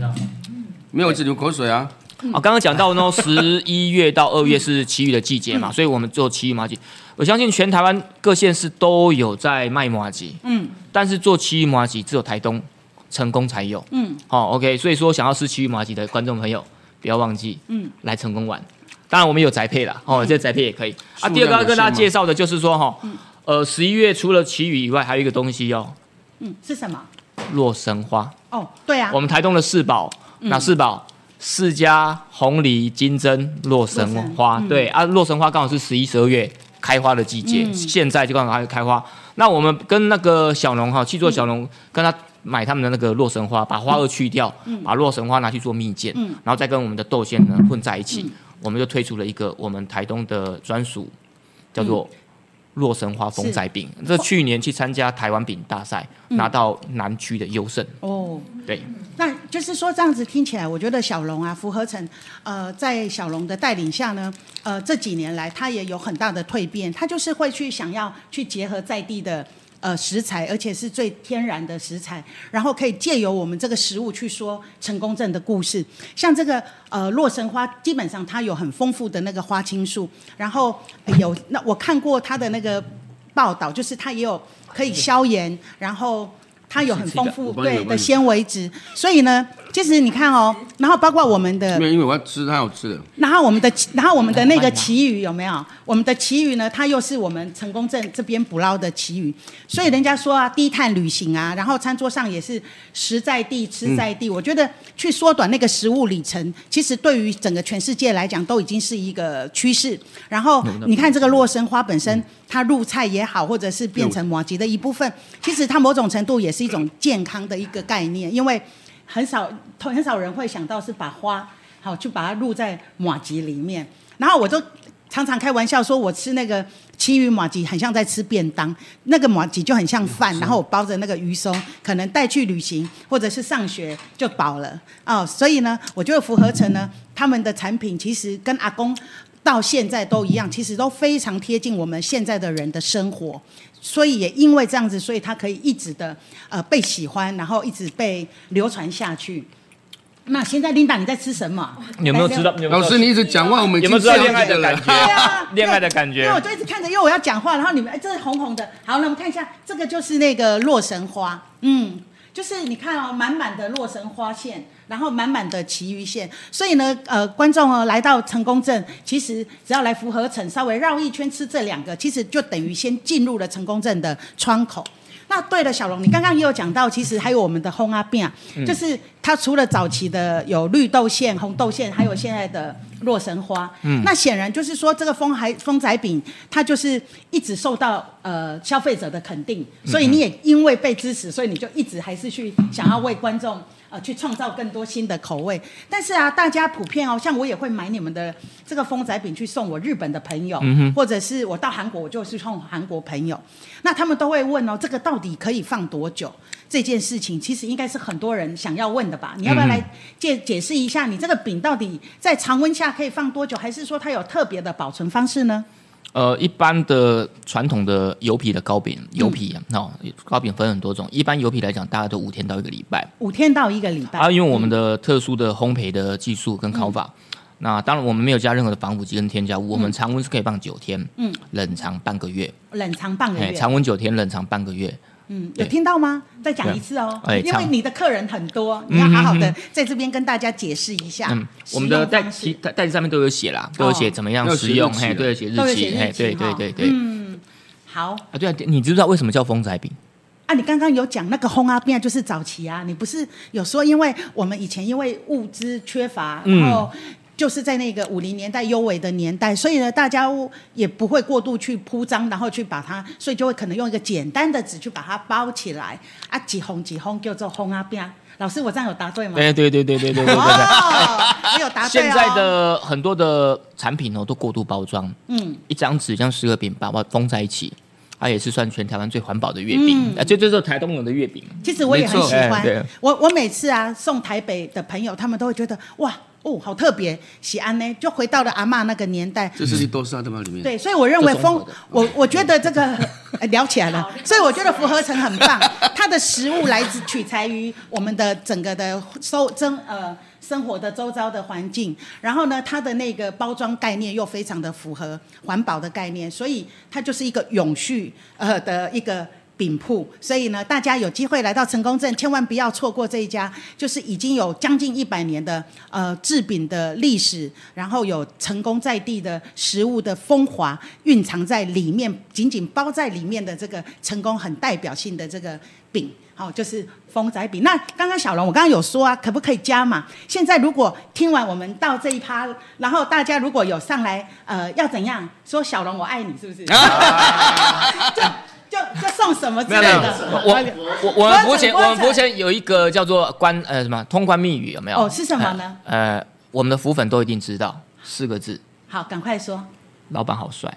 没有一直流口水啊！啊，刚刚讲到呢，十一月到二月是奇鱼的季节嘛，所以我们做奇鱼麻吉。我相信全台湾各县市都有在卖麻吉，嗯，但是做奇鱼麻吉只有台东成功才有，嗯，好，OK。所以说想要吃奇鱼麻吉的观众朋友，不要忘记，嗯，来成功玩。当然我们有宅配啦，哦，这宅配也可以。啊，第二个要跟大家介绍的就是说哈，呃，十一月除了奇鱼以外，还有一个东西哦，嗯，是什么？洛神花。哦，对啊，我们台东的四宝。哪四宝？释迦、红梨、金针、洛神花。嗯、对啊，洛神花刚好是十一、十二月开花的季节，嗯、现在就刚好还开花。那我们跟那个小农哈，去做小农，嗯、跟他买他们的那个洛神花，把花萼去掉，嗯、把洛神花拿去做蜜饯，嗯、然后再跟我们的豆馅呢混在一起，嗯、我们就推出了一个我们台东的专属，叫做。洛神花风仔饼，这去年去参加台湾饼大赛，嗯、拿到南区的优胜。哦，对，那就是说这样子听起来，我觉得小龙啊，符合成，呃，在小龙的带领下呢，呃，这几年来他也有很大的蜕变，他就是会去想要去结合在地的。呃，食材，而且是最天然的食材，然后可以借由我们这个食物去说成功症的故事。像这个呃洛神花，基本上它有很丰富的那个花青素，然后有那我看过它的那个报道，就是它也有可以消炎，然后它有很丰富对的纤维质，所以呢，其实你看哦，然后包括我们的没有，因为我要吃它好吃的。然后我们的，然后我们的那个旗鱼有没有？我们的旗鱼呢，它又是我们成功镇这边捕捞的旗鱼，所以人家说啊，低碳旅行啊，然后餐桌上也是食在地，吃在地。我觉得去缩短那个食物里程，其实对于整个全世界来讲，都已经是一个趋势。然后你看这个洛神花本身，它入菜也好，或者是变成麻吉的一部分，其实它某种程度也是一种健康的一个概念，因为很少很少人会想到是把花。好，就把它入在马吉里面，然后我就常常开玩笑说，我吃那个青鱼马吉很像在吃便当，那个马吉就很像饭，然后我包着那个鱼松，可能带去旅行或者是上学就饱了哦。所以呢，我觉得福和成呢，他们的产品其实跟阿公到现在都一样，其实都非常贴近我们现在的人的生活，所以也因为这样子，所以它可以一直的呃被喜欢，然后一直被流传下去。那现在琳达你在吃什么？你有没有知道？老师，你一直讲话，我们有没有知道恋爱的感觉？对啊，恋爱的感觉因为我就一直看着，因为我要讲话，然后你们哎，这是红红的。好，那我们看一下，这个就是那个洛神花，嗯，就是你看哦，满满的洛神花线，然后满满的旗鱼线。所以呢，呃，观众哦，来到成功镇，其实只要来福和城，稍微绕一圈吃这两个，其实就等于先进入了成功镇的窗口。那对了，小龙，你刚刚也有讲到，其实还有我们的烘阿饼，就是它除了早期的有绿豆馅、红豆馅，还有现在的洛神花。嗯，那显然就是说，这个风还风仔饼，它就是一直受到呃消费者的肯定，所以你也因为被支持，所以你就一直还是去想要为观众。呃，去创造更多新的口味，但是啊，大家普遍哦，像我也会买你们的这个风仔饼去送我日本的朋友，嗯、或者是我到韩国，我就是送韩国朋友，那他们都会问哦，这个到底可以放多久？这件事情其实应该是很多人想要问的吧？你要不要来解解释一下，你这个饼到底在常温下可以放多久，还是说它有特别的保存方式呢？呃，一般的传统的油皮的糕饼，油皮啊，哦，糕饼分很多种。一般油皮来讲，大概都五天到一个礼拜。五天到一个礼拜。啊，因为我们的特殊的烘焙的技术跟烤法，嗯、那当然我们没有加任何的防腐剂跟添加物。嗯、我们常温是可以放九天，嗯，冷藏半个月。冷藏半个月。常温九天，冷藏半个月。嗯，有听到吗？再讲一次哦，因为你的客人很多，你要好好的在这边跟大家解释一下。嗯，我们的袋子袋子上面都有写啦，都有写怎么样使用，嘿，都有写日期，嘿，对对对对。嗯，好。啊，对啊，你知不知道为什么叫风仔饼？啊，你刚刚有讲那个烘啊饼就是早期啊，你不是有说，因为我们以前因为物资缺乏，然后。就是在那个五零年代优美的年代所以呢大家也不会过度去铺张然后去把它所以就会可能用一个简单的纸去把它包起来啊几红几红叫做烘啊边老师我这样有答对吗？对对对对对对没有答对现在的很多的产品哦都过度包装。嗯。一张纸将十个饼把它封在一起它也是算全台湾最环保的月饼。啊就就是台东人的月饼。其实我也很喜欢。我我每次啊送台北的朋友他们都会觉得哇哦，好特别，喜安呢，就回到了阿嬷那个年代。这是你多沙的吗？里面。对，所以我认为风，我我觉得这个、欸、聊起来了，所以我觉得福合成很棒，它的食物来自取材于我们的整个的收生呃生活的周遭的环境，然后呢，它的那个包装概念又非常的符合环保的概念，所以它就是一个永续呃的一个。饼铺，所以呢，大家有机会来到成功镇，千万不要错过这一家，就是已经有将近一百年的呃制饼的历史，然后有成功在地的食物的风华蕴藏在里面，紧紧包在里面的这个成功很代表性的这个饼，好、哦，就是风仔饼。那刚刚小龙，我刚刚有说啊，可不可以加嘛？现在如果听完我们到这一趴，然后大家如果有上来，呃，要怎样说小龙我爱你，是不是？就就就送什么之类的？我我我们佛前我们佛前有一个叫做关呃什么通关密语有没有？哦，是什么呢？呃，我们的福粉都一定知道四个字。好，赶快说。老板好帅。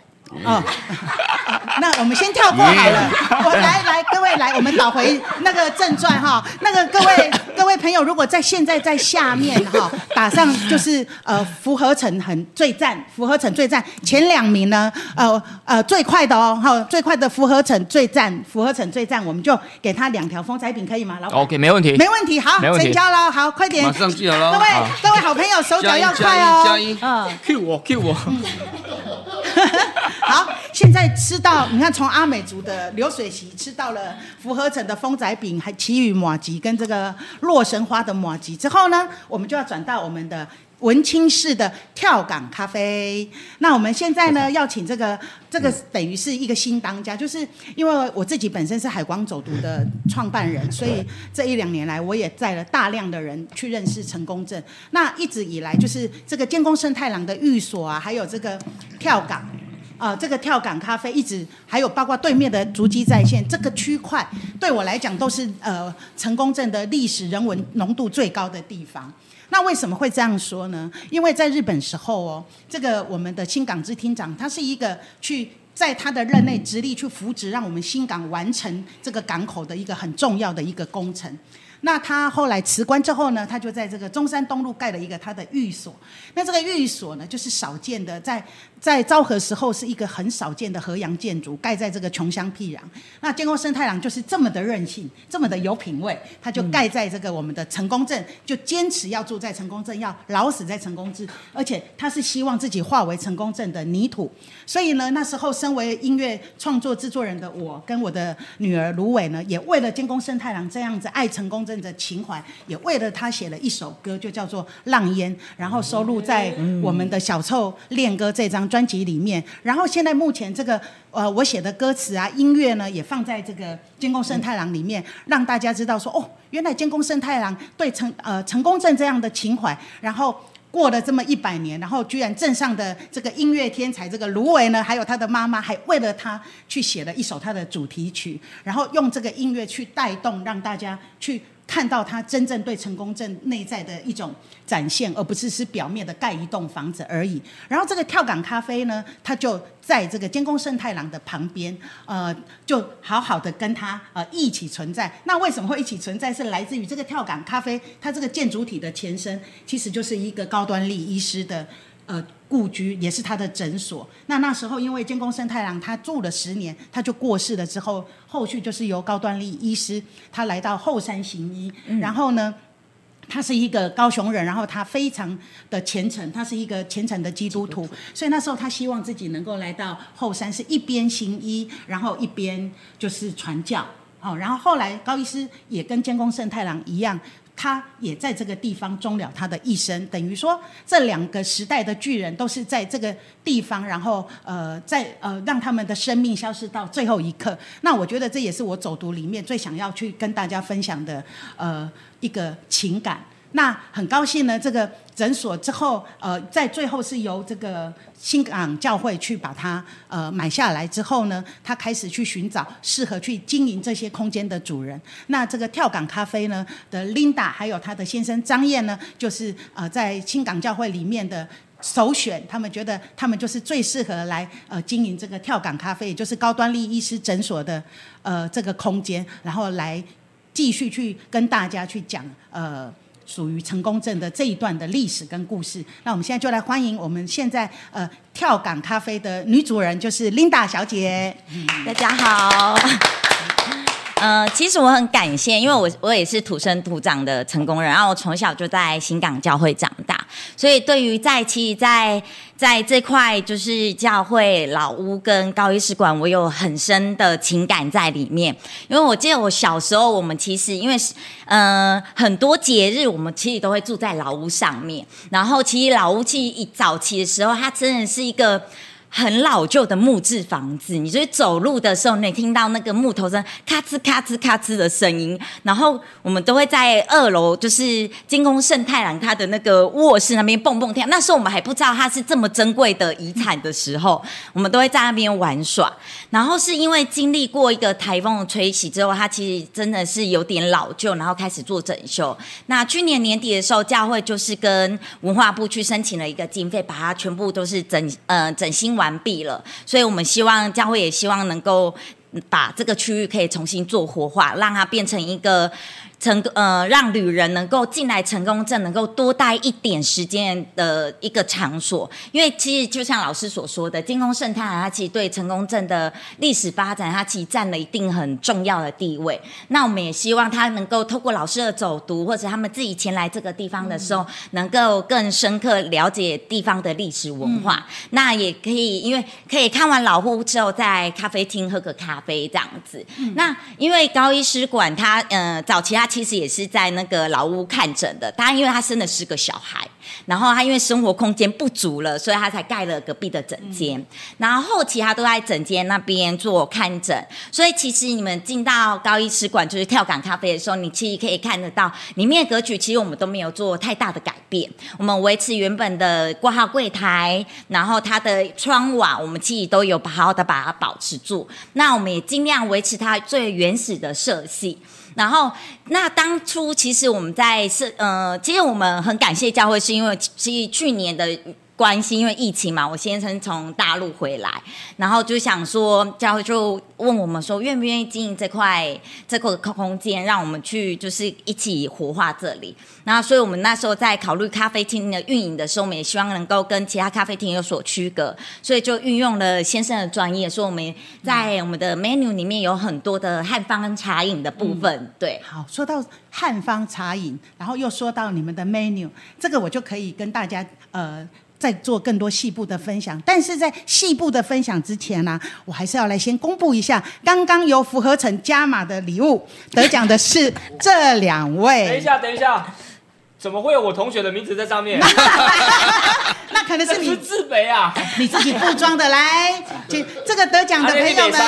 哦。那我们先跳过好了。我来来，各位来，我们倒回那个正传哈。那个各位各位朋友，如果在现在在下面哈，打上就是呃符合成很最赞，符合成最赞前两名呢，呃呃最快的哦哈，最快的符合成最赞，符合成最赞，我们就给他两条风采饼可以吗？老板？OK，没问题，没问题，好，成交了，好，快点，马上记好了。各位各位好朋友，手脚要快哦。嗯，Q 我，Q 我。好，现在吃到你看，从阿美族的流水席吃到了福和城的丰仔饼，还奇雨麻糬跟这个洛神花的马吉之后呢，我们就要转到我们的。文青式的跳港咖啡，那我们现在呢，要请这个这个等于是一个新当家，就是因为我自己本身是海光走读的创办人，所以这一两年来我也带了大量的人去认识成功镇。那一直以来就是这个建功胜太郎的寓所啊，还有这个跳港啊、这个跳港咖啡一直还有包括对面的足迹在线这个区块，对我来讲都是呃成功镇的历史人文浓度最高的地方。那为什么会这样说呢？因为在日本时候哦，这个我们的新港支厅长，他是一个去在他的任内直立去扶植，让我们新港完成这个港口的一个很重要的一个工程。那他后来辞官之后呢，他就在这个中山东路盖了一个他的寓所。那这个寓所呢，就是少见的，在在昭和时候是一个很少见的河洋建筑，盖在这个穷乡僻壤。那建功胜太郎就是这么的任性，这么的有品味，他就盖在这个我们的成功镇，就坚持要住在成功镇，要老死在成功镇，而且他是希望自己化为成功镇的泥土。所以呢，那时候身为音乐创作制作人的我，跟我的女儿芦苇呢，也为了建功胜太郎这样子爱成功镇的情怀，也为了他写了一首歌，就叫做《浪烟》，然后收录在我们的小臭恋歌这张专辑里面。然后现在目前这个呃我写的歌词啊音乐呢，也放在这个建功胜太郎里面，让大家知道说哦，原来建功胜太郎对成呃成功镇这样的情怀，然后。过了这么一百年，然后居然镇上的这个音乐天才这个芦苇呢，还有他的妈妈，还为了他去写了一首他的主题曲，然后用这个音乐去带动，让大家去。看到他真正对成功镇内在的一种展现，而不是是表面的盖一栋房子而已。然后这个跳港咖啡呢，它就在这个监工圣太郎的旁边，呃，就好好的跟他呃一起存在。那为什么会一起存在？是来自于这个跳港咖啡，它这个建筑体的前身其实就是一个高端利医师的。呃，故居也是他的诊所。那那时候，因为建功胜太郎他住了十年，他就过世了。之后，后续就是由高端利医师他来到后山行医。嗯、然后呢，他是一个高雄人，然后他非常的虔诚，他是一个虔诚的基督徒。所以那时候他希望自己能够来到后山，是一边行医，然后一边就是传教。好，然后后来高医师也跟监工圣太郎一样。他也在这个地方终了他的一生，等于说这两个时代的巨人都是在这个地方，然后呃，在呃让他们的生命消失到最后一刻。那我觉得这也是我走读里面最想要去跟大家分享的呃一个情感。那很高兴呢，这个诊所之后，呃，在最后是由这个新港教会去把它呃买下来之后呢，他开始去寻找适合去经营这些空间的主人。那这个跳港咖啡呢的 Linda 还有他的先生张燕呢，就是呃在新港教会里面的首选，他们觉得他们就是最适合来呃经营这个跳港咖啡，也就是高端利医师诊所的呃这个空间，然后来继续去跟大家去讲呃。属于成功镇的这一段的历史跟故事，那我们现在就来欢迎我们现在呃跳港咖啡的女主人，就是 Linda 小姐。大家好。呃，其实我很感谢，因为我我也是土生土长的成功人，然后我从小就在新港教会长大，所以对于在其实在在这块就是教会老屋跟高医师馆，我有很深的情感在里面。因为我记得我小时候，我们其实因为呃很多节日，我们其实都会住在老屋上面，然后其实老屋其实一早期的时候，它真的是一个。很老旧的木质房子，你就是走路的时候，你听到那个木头声咔吱咔吱咔吱的声音。然后我们都会在二楼，就是金宫圣太郎他的那个卧室那边蹦蹦跳。那时候我们还不知道他是这么珍贵的遗产的时候，我们都会在那边玩耍。然后是因为经历过一个台风的吹袭之后，它其实真的是有点老旧，然后开始做整修。那去年年底的时候，教会就是跟文化部去申请了一个经费，把它全部都是整呃整新。完毕了，所以我们希望教会也希望能够把这个区域可以重新做活化，让它变成一个成呃，让旅人能够进来成功证，能够多待一点时间的一个场所。因为其实就像老师所说的，金宫圣泰它其实对成功镇的历史发展，它其实占了一定很重要的地位。那我们也希望他能够透过老师的走读，或者他们自己前来这个地方的时候，能够更深刻了解地方的历史文化。嗯、那也可以，因为可以看完老屋之后，在咖啡厅喝个咖啡这样子。嗯、那因为高医师馆它呃早期它其实也是在那个老屋看诊的，他因为他生了四个小孩，然后他因为生活空间不足了，所以他才盖了隔壁的诊间。嗯、然后后期他都在诊间那边做看诊，所以其实你们进到高医师馆就是跳港咖啡的时候，你其实可以看得到里面的格局，其实我们都没有做太大的改变，我们维持原本的挂号柜台，然后它的窗瓦我们其实都有好好的把它保持住，那我们也尽量维持它最原始的设系。然后，那当初其实我们在是呃，其实我们很感谢教会，是因为其实去年的。关系，因为疫情嘛，我先生从大陆回来，然后就想说，教会就问我们说，愿不愿意经营这块这块空间，让我们去就是一起活化这里。然后，所以我们那时候在考虑咖啡厅的运营的时候，我们也希望能够跟其他咖啡厅有所区隔，所以就运用了先生的专业，说我们在我们的 menu 里面有很多的汉方茶饮的部分。嗯、对，好，说到汉方茶饮，然后又说到你们的 menu，这个我就可以跟大家呃。再做更多细部的分享，但是在细部的分享之前呢、啊，我还是要来先公布一下，刚刚由符合成加码的礼物得奖的是这两位。等一下，等一下。怎么会有我同学的名字在上面？那可能是你自卑啊！你自己不装的来，这这个得奖的朋友们，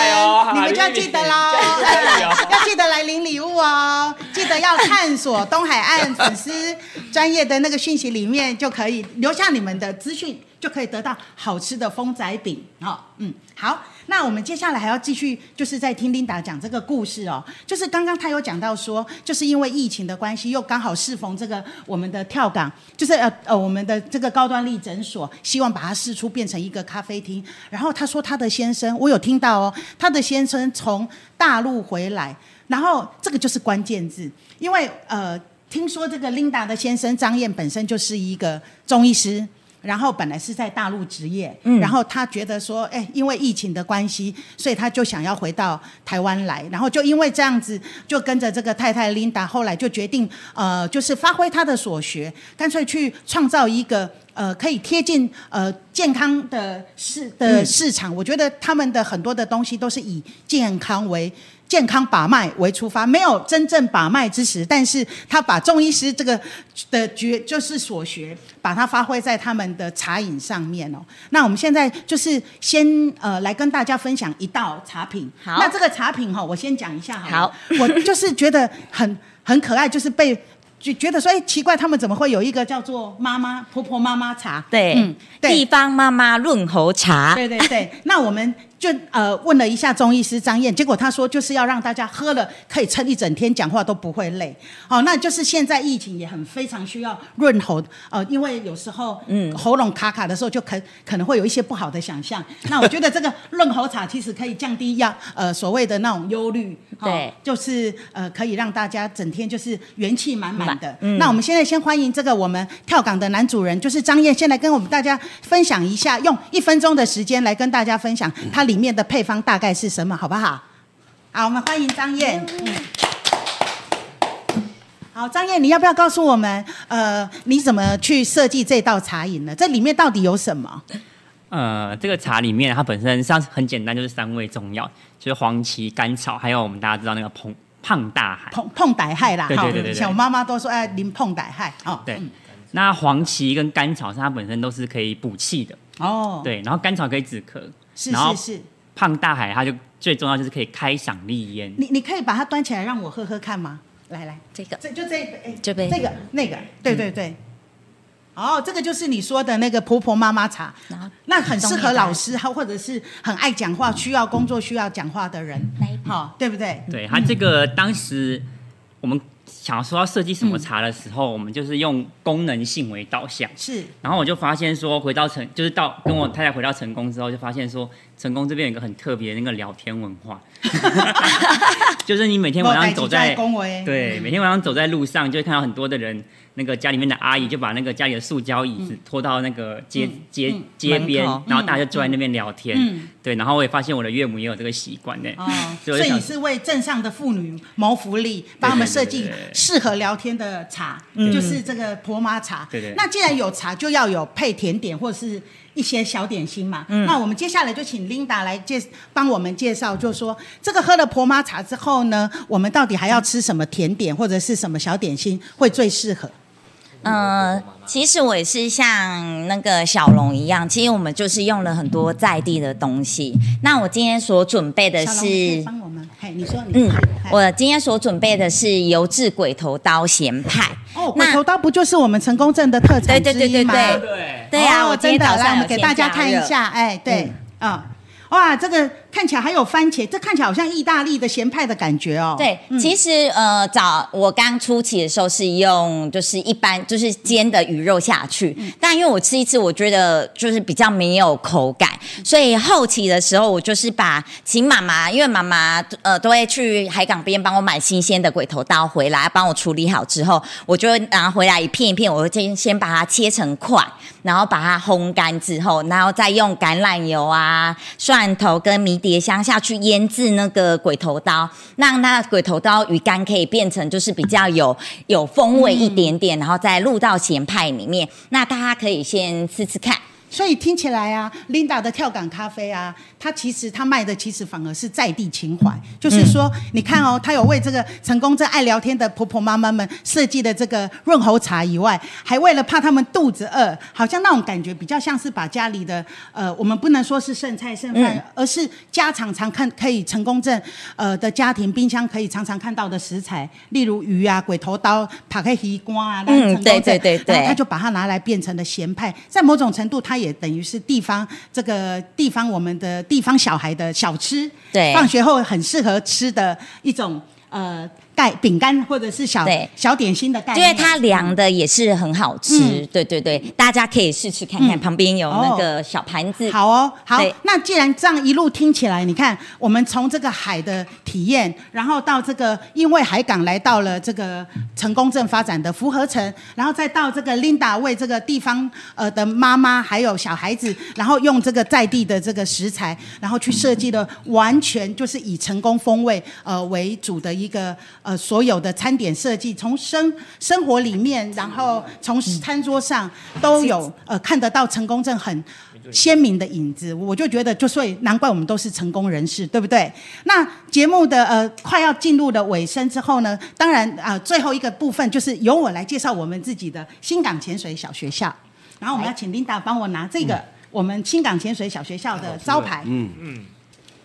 你们就要记得喽，要记得来领礼物哦，记得要探索东海岸粉丝专业的那个讯息里面，就可以留下你们的资讯。就可以得到好吃的风仔饼哦，嗯，好，那我们接下来还要继续，就是在听 Linda 讲这个故事哦。就是刚刚他有讲到说，就是因为疫情的关系，又刚好适逢这个我们的跳港，就是呃呃我们的这个高端力诊所，希望把它试出变成一个咖啡厅。然后他说他的先生，我有听到哦，他的先生从大陆回来，然后这个就是关键字，因为呃听说这个 Linda 的先生张燕本身就是一个中医师。然后本来是在大陆职业，嗯、然后他觉得说，哎，因为疫情的关系，所以他就想要回到台湾来，然后就因为这样子，就跟着这个太太 Linda，后来就决定，呃，就是发挥他的所学，干脆去创造一个呃可以贴近呃健康的市的市场。嗯、我觉得他们的很多的东西都是以健康为。健康把脉为出发，没有真正把脉之时，但是他把中医师这个的觉就是所学，把它发挥在他们的茶饮上面哦。那我们现在就是先呃来跟大家分享一道茶品。好，那这个茶品哈，我先讲一下好。好，我就是觉得很很可爱，就是被就觉得说，哎，奇怪，他们怎么会有一个叫做妈妈婆婆妈妈茶？对，嗯，对，地方妈妈润喉茶。对对对，那我们。就呃问了一下中医师张燕，结果他说就是要让大家喝了可以撑一整天，讲话都不会累。哦，那就是现在疫情也很非常需要润喉，呃，因为有时候嗯喉咙卡卡的时候就可可能会有一些不好的想象。那我觉得这个润喉茶其实可以降低要呃所谓的那种忧虑，哦、对，就是呃可以让大家整天就是元气满满的。嗯、那我们现在先欢迎这个我们跳港的男主人，就是张燕，先来跟我们大家分享一下，用一分钟的时间来跟大家分享他。里面的配方大概是什么，好不好？好，我们欢迎张燕。嗯，好，张燕，你要不要告诉我们，呃，你怎么去设计这道茶饮呢？这里面到底有什么？呃，这个茶里面它本身像很简单，就是三味中药，就是黄芪、甘草，还有我们大家知道那个膨胖大海。膨膨大海啦，对对对对，小妈妈都说哎，啉膨大海哦。对，那黄芪跟甘草它本身都是可以补气的哦。对，然后甘草可以止咳。是是是，胖大海，它就最重要就是可以开嗓利咽。你你可以把它端起来让我喝喝看吗？来来，这个，这就这一杯，哎，这杯，这个那个，对对对。哦，这个就是你说的那个婆婆妈妈茶，那很适合老师，或者是很爱讲话、需要工作需要讲话的人，好，对不对？对，他这个当时我们。想要说要设计什么茶的时候，嗯、我们就是用功能性为导向。是，然后我就发现说，回到成就是到跟我太太回到成功之后，就发现说，成功这边有一个很特别的那个聊天文化，就是你每天晚上走在对，每天晚上走在路上，就会看到很多的人。那个家里面的阿姨就把那个家里的塑胶椅子拖到那个街、嗯、街街边，然后大家就坐在那边聊天。嗯、对，然后我也发现我的岳母也有这个习惯呢。哦，所以你是为镇上的妇女谋福利，帮他们设计适合聊天的茶，就是这个婆妈茶。对对。那既然有茶，就要有配甜点或者是一些小点心嘛。嗯。那我们接下来就请 Linda 来介帮我们介绍，就是说这个喝了婆妈茶之后呢，我们到底还要吃什么甜点或者是什么小点心会最适合？嗯，其实我也是像那个小龙一样，其实我们就是用了很多在地的东西。那我今天所准备的是，帮我们，嘿，你说，嗯，我今天所准备的是油制鬼头刀咸派。哦，鬼头刀不就是我们成功镇的特产之一吗？对对对对对，对呀，我今天早上我们给大家看一下，哎，对，嗯，哇，这个。看起来还有番茄，这看起来好像意大利的咸派的感觉哦。对，嗯、其实呃，早我刚初期的时候是用就是一般就是煎的鱼肉下去，嗯、但因为我吃一次，我觉得就是比较没有口感，嗯、所以后期的时候我就是把请妈妈，因为妈妈呃都会去海港边帮我买新鲜的鬼头刀回来，帮我处理好之后，我就拿回来一片一片，我会先先把它切成块，然后把它烘干之后，然后再用橄榄油啊、蒜头跟米。碟香下去腌制那个鬼头刀，让那鬼头刀鱼干可以变成就是比较有有风味一点点，然后再入到咸派里面。那大家可以先吃吃看。所以听起来啊，Linda 的跳港咖啡啊，它其实它卖的其实反而是在地情怀，就是说，嗯、你看哦，它有为这个成功镇爱聊天的婆婆妈妈们设计的这个润喉茶以外，还为了怕他们肚子饿，好像那种感觉比较像是把家里的呃，我们不能说是剩菜剩饭，嗯、而是家常常看可以成功镇呃的家庭冰箱可以常常看到的食材，例如鱼啊、鬼头刀、打开鱼瓜啊，嗯，对对对对，然后他就把它拿来变成了咸派，在某种程度它。也等于是地方这个地方我们的地方小孩的小吃，对，放学后很适合吃的一种呃。带饼干或者是小对小点心的概念，因为它凉的也是很好吃。嗯、对对对，大家可以试试看看，嗯、旁边有那个小盘子。好哦，好。那既然这样一路听起来，你看我们从这个海的体验，然后到这个因为海港来到了这个成功镇发展的福和城，然后再到这个 Linda 为这个地方呃的妈妈还有小孩子，然后用这个在地的这个食材，然后去设计的完全就是以成功风味呃为主的一个。呃，所有的餐点设计，从生生活里面，然后从餐桌上都有呃看得到成功证很鲜明的影子，我就觉得，就所以难怪我们都是成功人士，对不对？那节目的呃快要进入的尾声之后呢，当然啊、呃、最后一个部分就是由我来介绍我们自己的新港潜水小学校，然后我们要请 Linda 帮我拿这个、嗯、我们新港潜水小学校的招牌，嗯嗯。嗯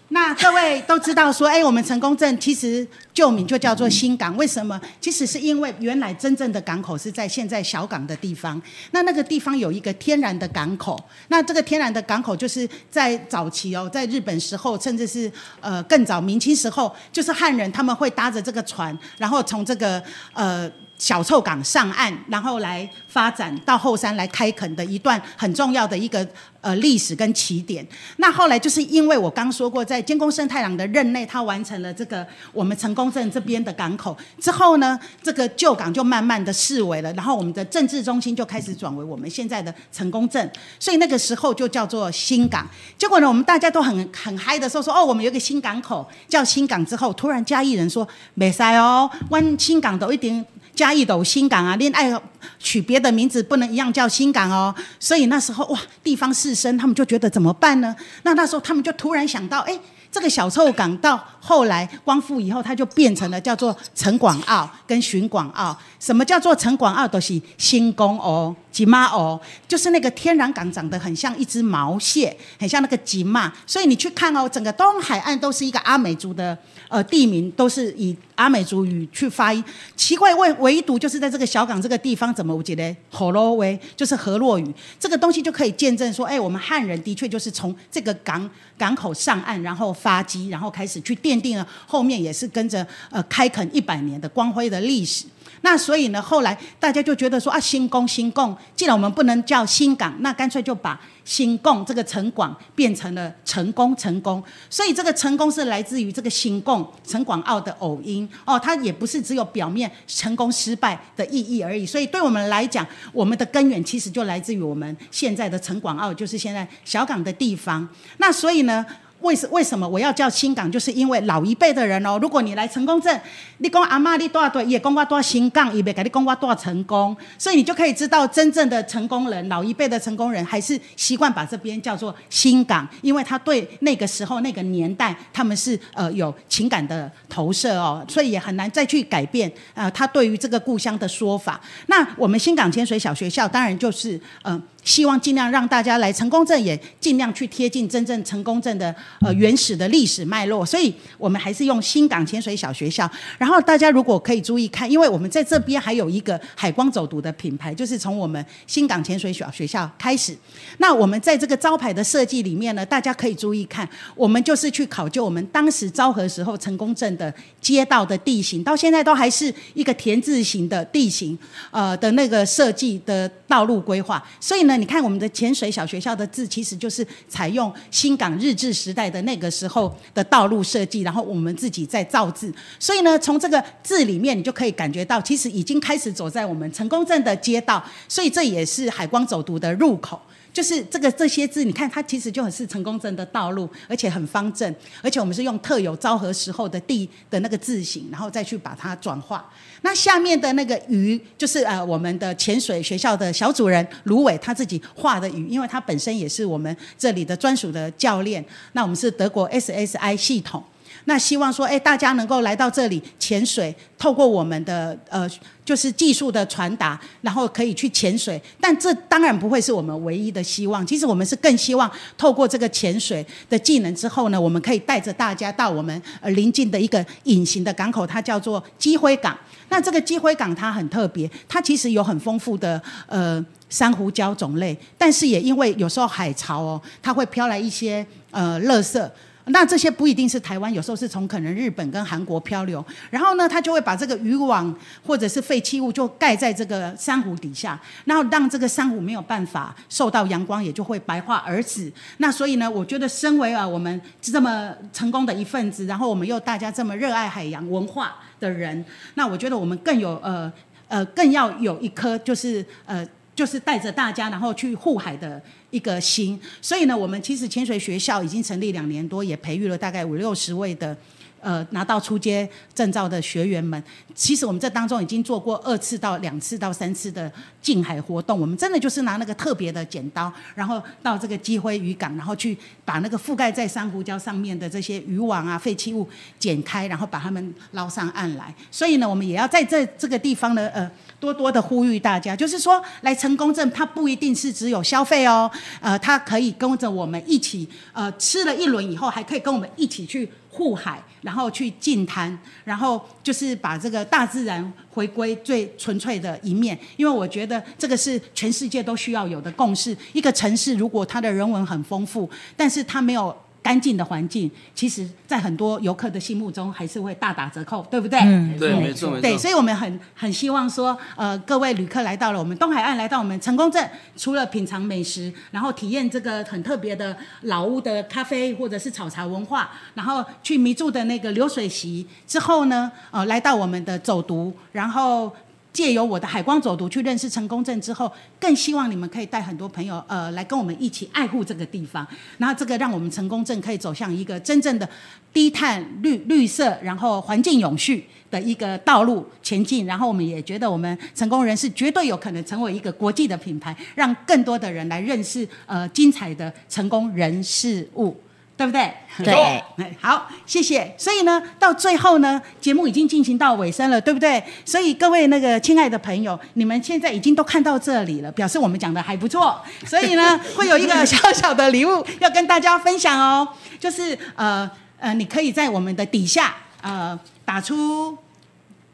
那各位都知道说，哎，我们成功镇其实旧名就叫做新港，为什么？其实是因为原来真正的港口是在现在小港的地方。那那个地方有一个天然的港口，那这个天然的港口就是在早期哦，在日本时候，甚至是呃更早明清时候，就是汉人他们会搭着这个船，然后从这个呃。小臭港上岸，然后来发展到后山来开垦的一段很重要的一个呃历史跟起点。那后来就是因为我刚说过，在监工生太郎的任内，他完成了这个我们成功镇这边的港口之后呢，这个旧港就慢慢的式微了，然后我们的政治中心就开始转为我们现在的成功镇，所以那个时候就叫做新港。结果呢，我们大家都很很嗨的时候说哦，我们有个新港口叫新港之后，突然嘉义人说没塞哦，湾新港都一定。加一斗新港啊，恋爱取别的名字不能一样叫新港哦，所以那时候哇，地方士绅他们就觉得怎么办呢？那那时候他们就突然想到，哎，这个小臭港到后来光复以后，它就变成了叫做陈广澳跟巡广澳。什么叫做城广澳？都是新公哦，吉妈哦，就是那个天然港长得很像一只毛蟹，很像那个吉妈。所以你去看哦，整个东海岸都是一个阿美族的。呃，地名都是以阿美族语去发音，奇怪，唯唯独就是在这个小港这个地方，怎么我觉得河洛威就是河洛语，这个东西就可以见证说，哎，我们汉人的确就是从这个港港口上岸，然后发迹，然后开始去奠定了后面也是跟着呃开垦一百年的光辉的历史。那所以呢，后来大家就觉得说啊，新宫新贡，既然我们不能叫新港，那干脆就把新贡这个城广变成了成功成功。所以这个成功是来自于这个新贡陈广奥的偶音哦，它也不是只有表面成功失败的意义而已。所以对我们来讲，我们的根源其实就来自于我们现在的陈广奥，就是现在小港的地方。那所以呢，为什为什么我要叫新港？就是因为老一辈的人哦，如果你来成功镇，你讲阿嬷你多少对，也讲我多少新港，也别跟你讲我多少成功，所以你就可以知道真正的成功人，老一辈的成功人还是习惯把这边叫做新港，因为他对那个时候那个年代他们是呃有情感的投射哦，所以也很难再去改变呃他对于这个故乡的说法。那我们新港千水小学校当然就是嗯。希望尽量让大家来成功镇，也尽量去贴近真正成功镇的呃原始的历史脉络，所以我们还是用新港千水小学校。然后大家如果可以注意看，因为我们在这边还有一个海光走读的品牌，就是从我们新港千水小学校开始。那我们在这个招牌的设计里面呢，大家可以注意看，我们就是去考究我们当时昭和时候成功镇的街道的地形，到现在都还是一个田字形的地形，呃的那个设计的道路规划。所以呢。你看我们的潜水小学校的字，其实就是采用新港日治时代的那个时候的道路设计，然后我们自己在造字。所以呢，从这个字里面，你就可以感觉到，其实已经开始走在我们成功镇的街道。所以这也是海光走读的入口。就是这个这些字，你看它其实就很是成功证的道路，而且很方正，而且我们是用特有昭和时候的地的那个字形，然后再去把它转化。那下面的那个鱼，就是呃我们的潜水学校的小主人卢伟他自己画的鱼，因为他本身也是我们这里的专属的教练。那我们是德国 SSI 系统。那希望说，哎，大家能够来到这里潜水，透过我们的呃，就是技术的传达，然后可以去潜水。但这当然不会是我们唯一的希望。其实我们是更希望透过这个潜水的技能之后呢，我们可以带着大家到我们呃邻近的一个隐形的港口，它叫做基辉港。那这个基辉港它很特别，它其实有很丰富的呃珊瑚礁种类，但是也因为有时候海潮哦，它会飘来一些呃垃圾。那这些不一定是台湾，有时候是从可能日本跟韩国漂流，然后呢，他就会把这个渔网或者是废弃物就盖在这个珊瑚底下，然后让这个珊瑚没有办法受到阳光，也就会白化而死。那所以呢，我觉得身为啊我们这么成功的一份子，然后我们又大家这么热爱海洋文化的人，那我觉得我们更有呃呃更要有一颗就是呃。就是带着大家，然后去护海的一个心。所以呢，我们其实潜水学校已经成立两年多，也培育了大概五六十位的。呃，拿到初阶证照的学员们，其实我们这当中已经做过二次到两次到三次的近海活动。我们真的就是拿那个特别的剪刀，然后到这个基辉渔港，然后去把那个覆盖在珊瑚礁上面的这些渔网啊、废弃物剪开，然后把它们捞上岸来。所以呢，我们也要在这这个地方呢，呃，多多的呼吁大家，就是说来成功镇，它不一定是只有消费哦，呃，它可以跟着我们一起，呃，吃了一轮以后，还可以跟我们一起去。护海，然后去净滩，然后就是把这个大自然回归最纯粹的一面。因为我觉得这个是全世界都需要有的共识。一个城市如果它的人文很丰富，但是它没有。干净的环境，其实，在很多游客的心目中，还是会大打折扣，对不对？嗯，对，没错，没错。对，所以我们很很希望说，呃，各位旅客来到了我们东海岸，来到我们成功镇，除了品尝美食，然后体验这个很特别的老屋的咖啡或者是炒茶文化，然后去迷住的那个流水席之后呢，呃，来到我们的走读，然后。借由我的海光走读去认识成功镇之后，更希望你们可以带很多朋友，呃，来跟我们一起爱护这个地方。然后这个让我们成功镇可以走向一个真正的低碳、绿绿色，然后环境永续的一个道路前进。然后我们也觉得我们成功人士绝对有可能成为一个国际的品牌，让更多的人来认识呃精彩的成功人事物。对不对？对，好，谢谢。所以呢，到最后呢，节目已经进行到尾声了，对不对？所以各位那个亲爱的朋友，你们现在已经都看到这里了，表示我们讲的还不错。所以呢，会有一个小小的礼物要跟大家分享哦，就是呃呃，你可以在我们的底下呃打出。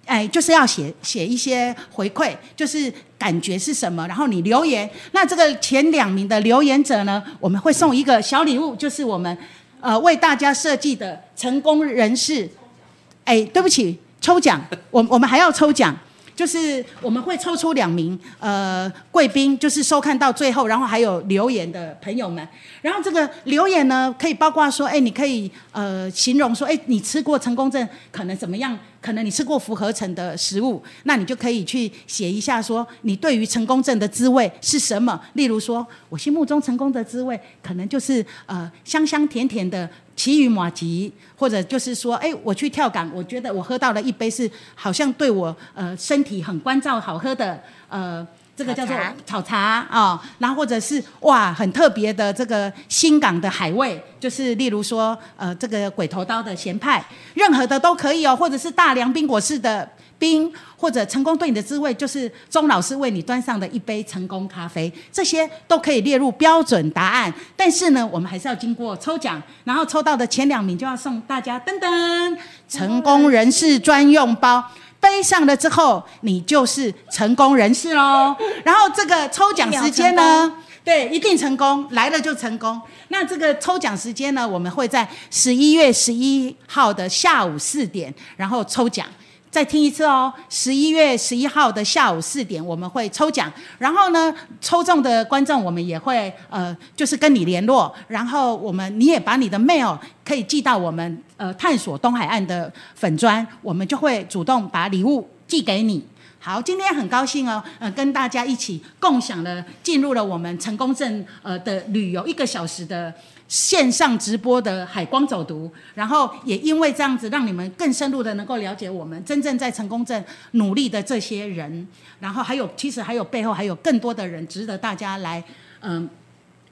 哎，就是要写写一些回馈，就是感觉是什么，然后你留言。那这个前两名的留言者呢，我们会送一个小礼物，就是我们呃为大家设计的成功人士。哎，对不起，抽奖，我我们还要抽奖。就是我们会抽出两名呃贵宾，就是收看到最后，然后还有留言的朋友们。然后这个留言呢，可以包括说，哎，你可以呃形容说，哎，你吃过成功证可能怎么样？可能你吃过复合成的食物，那你就可以去写一下说，你对于成功症的滋味是什么？例如说，我心目中成功的滋味，可能就是呃香香甜甜的。奇鱼马吉，或者就是说，哎，我去跳港，我觉得我喝到了一杯是好像对我呃身体很关照、好喝的呃这个叫做炒茶啊、哦，然后或者是哇很特别的这个新港的海味，就是例如说呃这个鬼头刀的咸派，任何的都可以哦，或者是大良冰果式的。冰或者成功对你的滋味，就是钟老师为你端上的一杯成功咖啡，这些都可以列入标准答案。但是呢，我们还是要经过抽奖，然后抽到的前两名就要送大家噔噔成功人士专用包，背上了之后，你就是成功人士喽。然后这个抽奖时间呢，对，一定成功，来了就成功。那这个抽奖时间呢，我们会在十一月十一号的下午四点，然后抽奖。再听一次哦，十一月十一号的下午四点，我们会抽奖，然后呢，抽中的观众我们也会呃，就是跟你联络，然后我们你也把你的 mail 可以寄到我们呃探索东海岸的粉砖，我们就会主动把礼物寄给你。好，今天很高兴哦，呃，跟大家一起共享了进入了我们成功镇呃的旅游一个小时的。线上直播的海光走读，然后也因为这样子，让你们更深入的能够了解我们真正在成功镇努力的这些人，然后还有其实还有背后还有更多的人值得大家来嗯。嗯、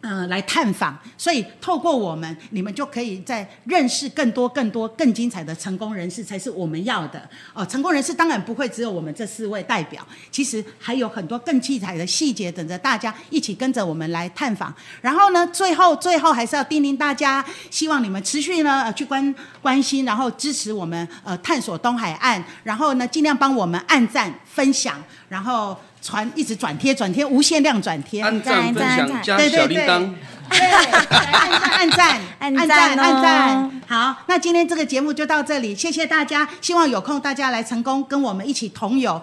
呃，来探访，所以透过我们，你们就可以再认识更多、更多、更精彩的成功人士，才是我们要的。哦、呃，成功人士当然不会只有我们这四位代表，其实还有很多更精彩的细节等着大家一起跟着我们来探访。然后呢，最后最后还是要叮咛大家，希望你们持续呢、呃、去关关心，然后支持我们呃探索东海岸，然后呢尽量帮我们按赞分享，然后。传一直转贴转贴无限量转贴，按赞分享加小铃铛，对，按赞按赞 按赞按赞。好，那今天这个节目就到这里，谢谢大家，希望有空大家来成功跟我们一起同游。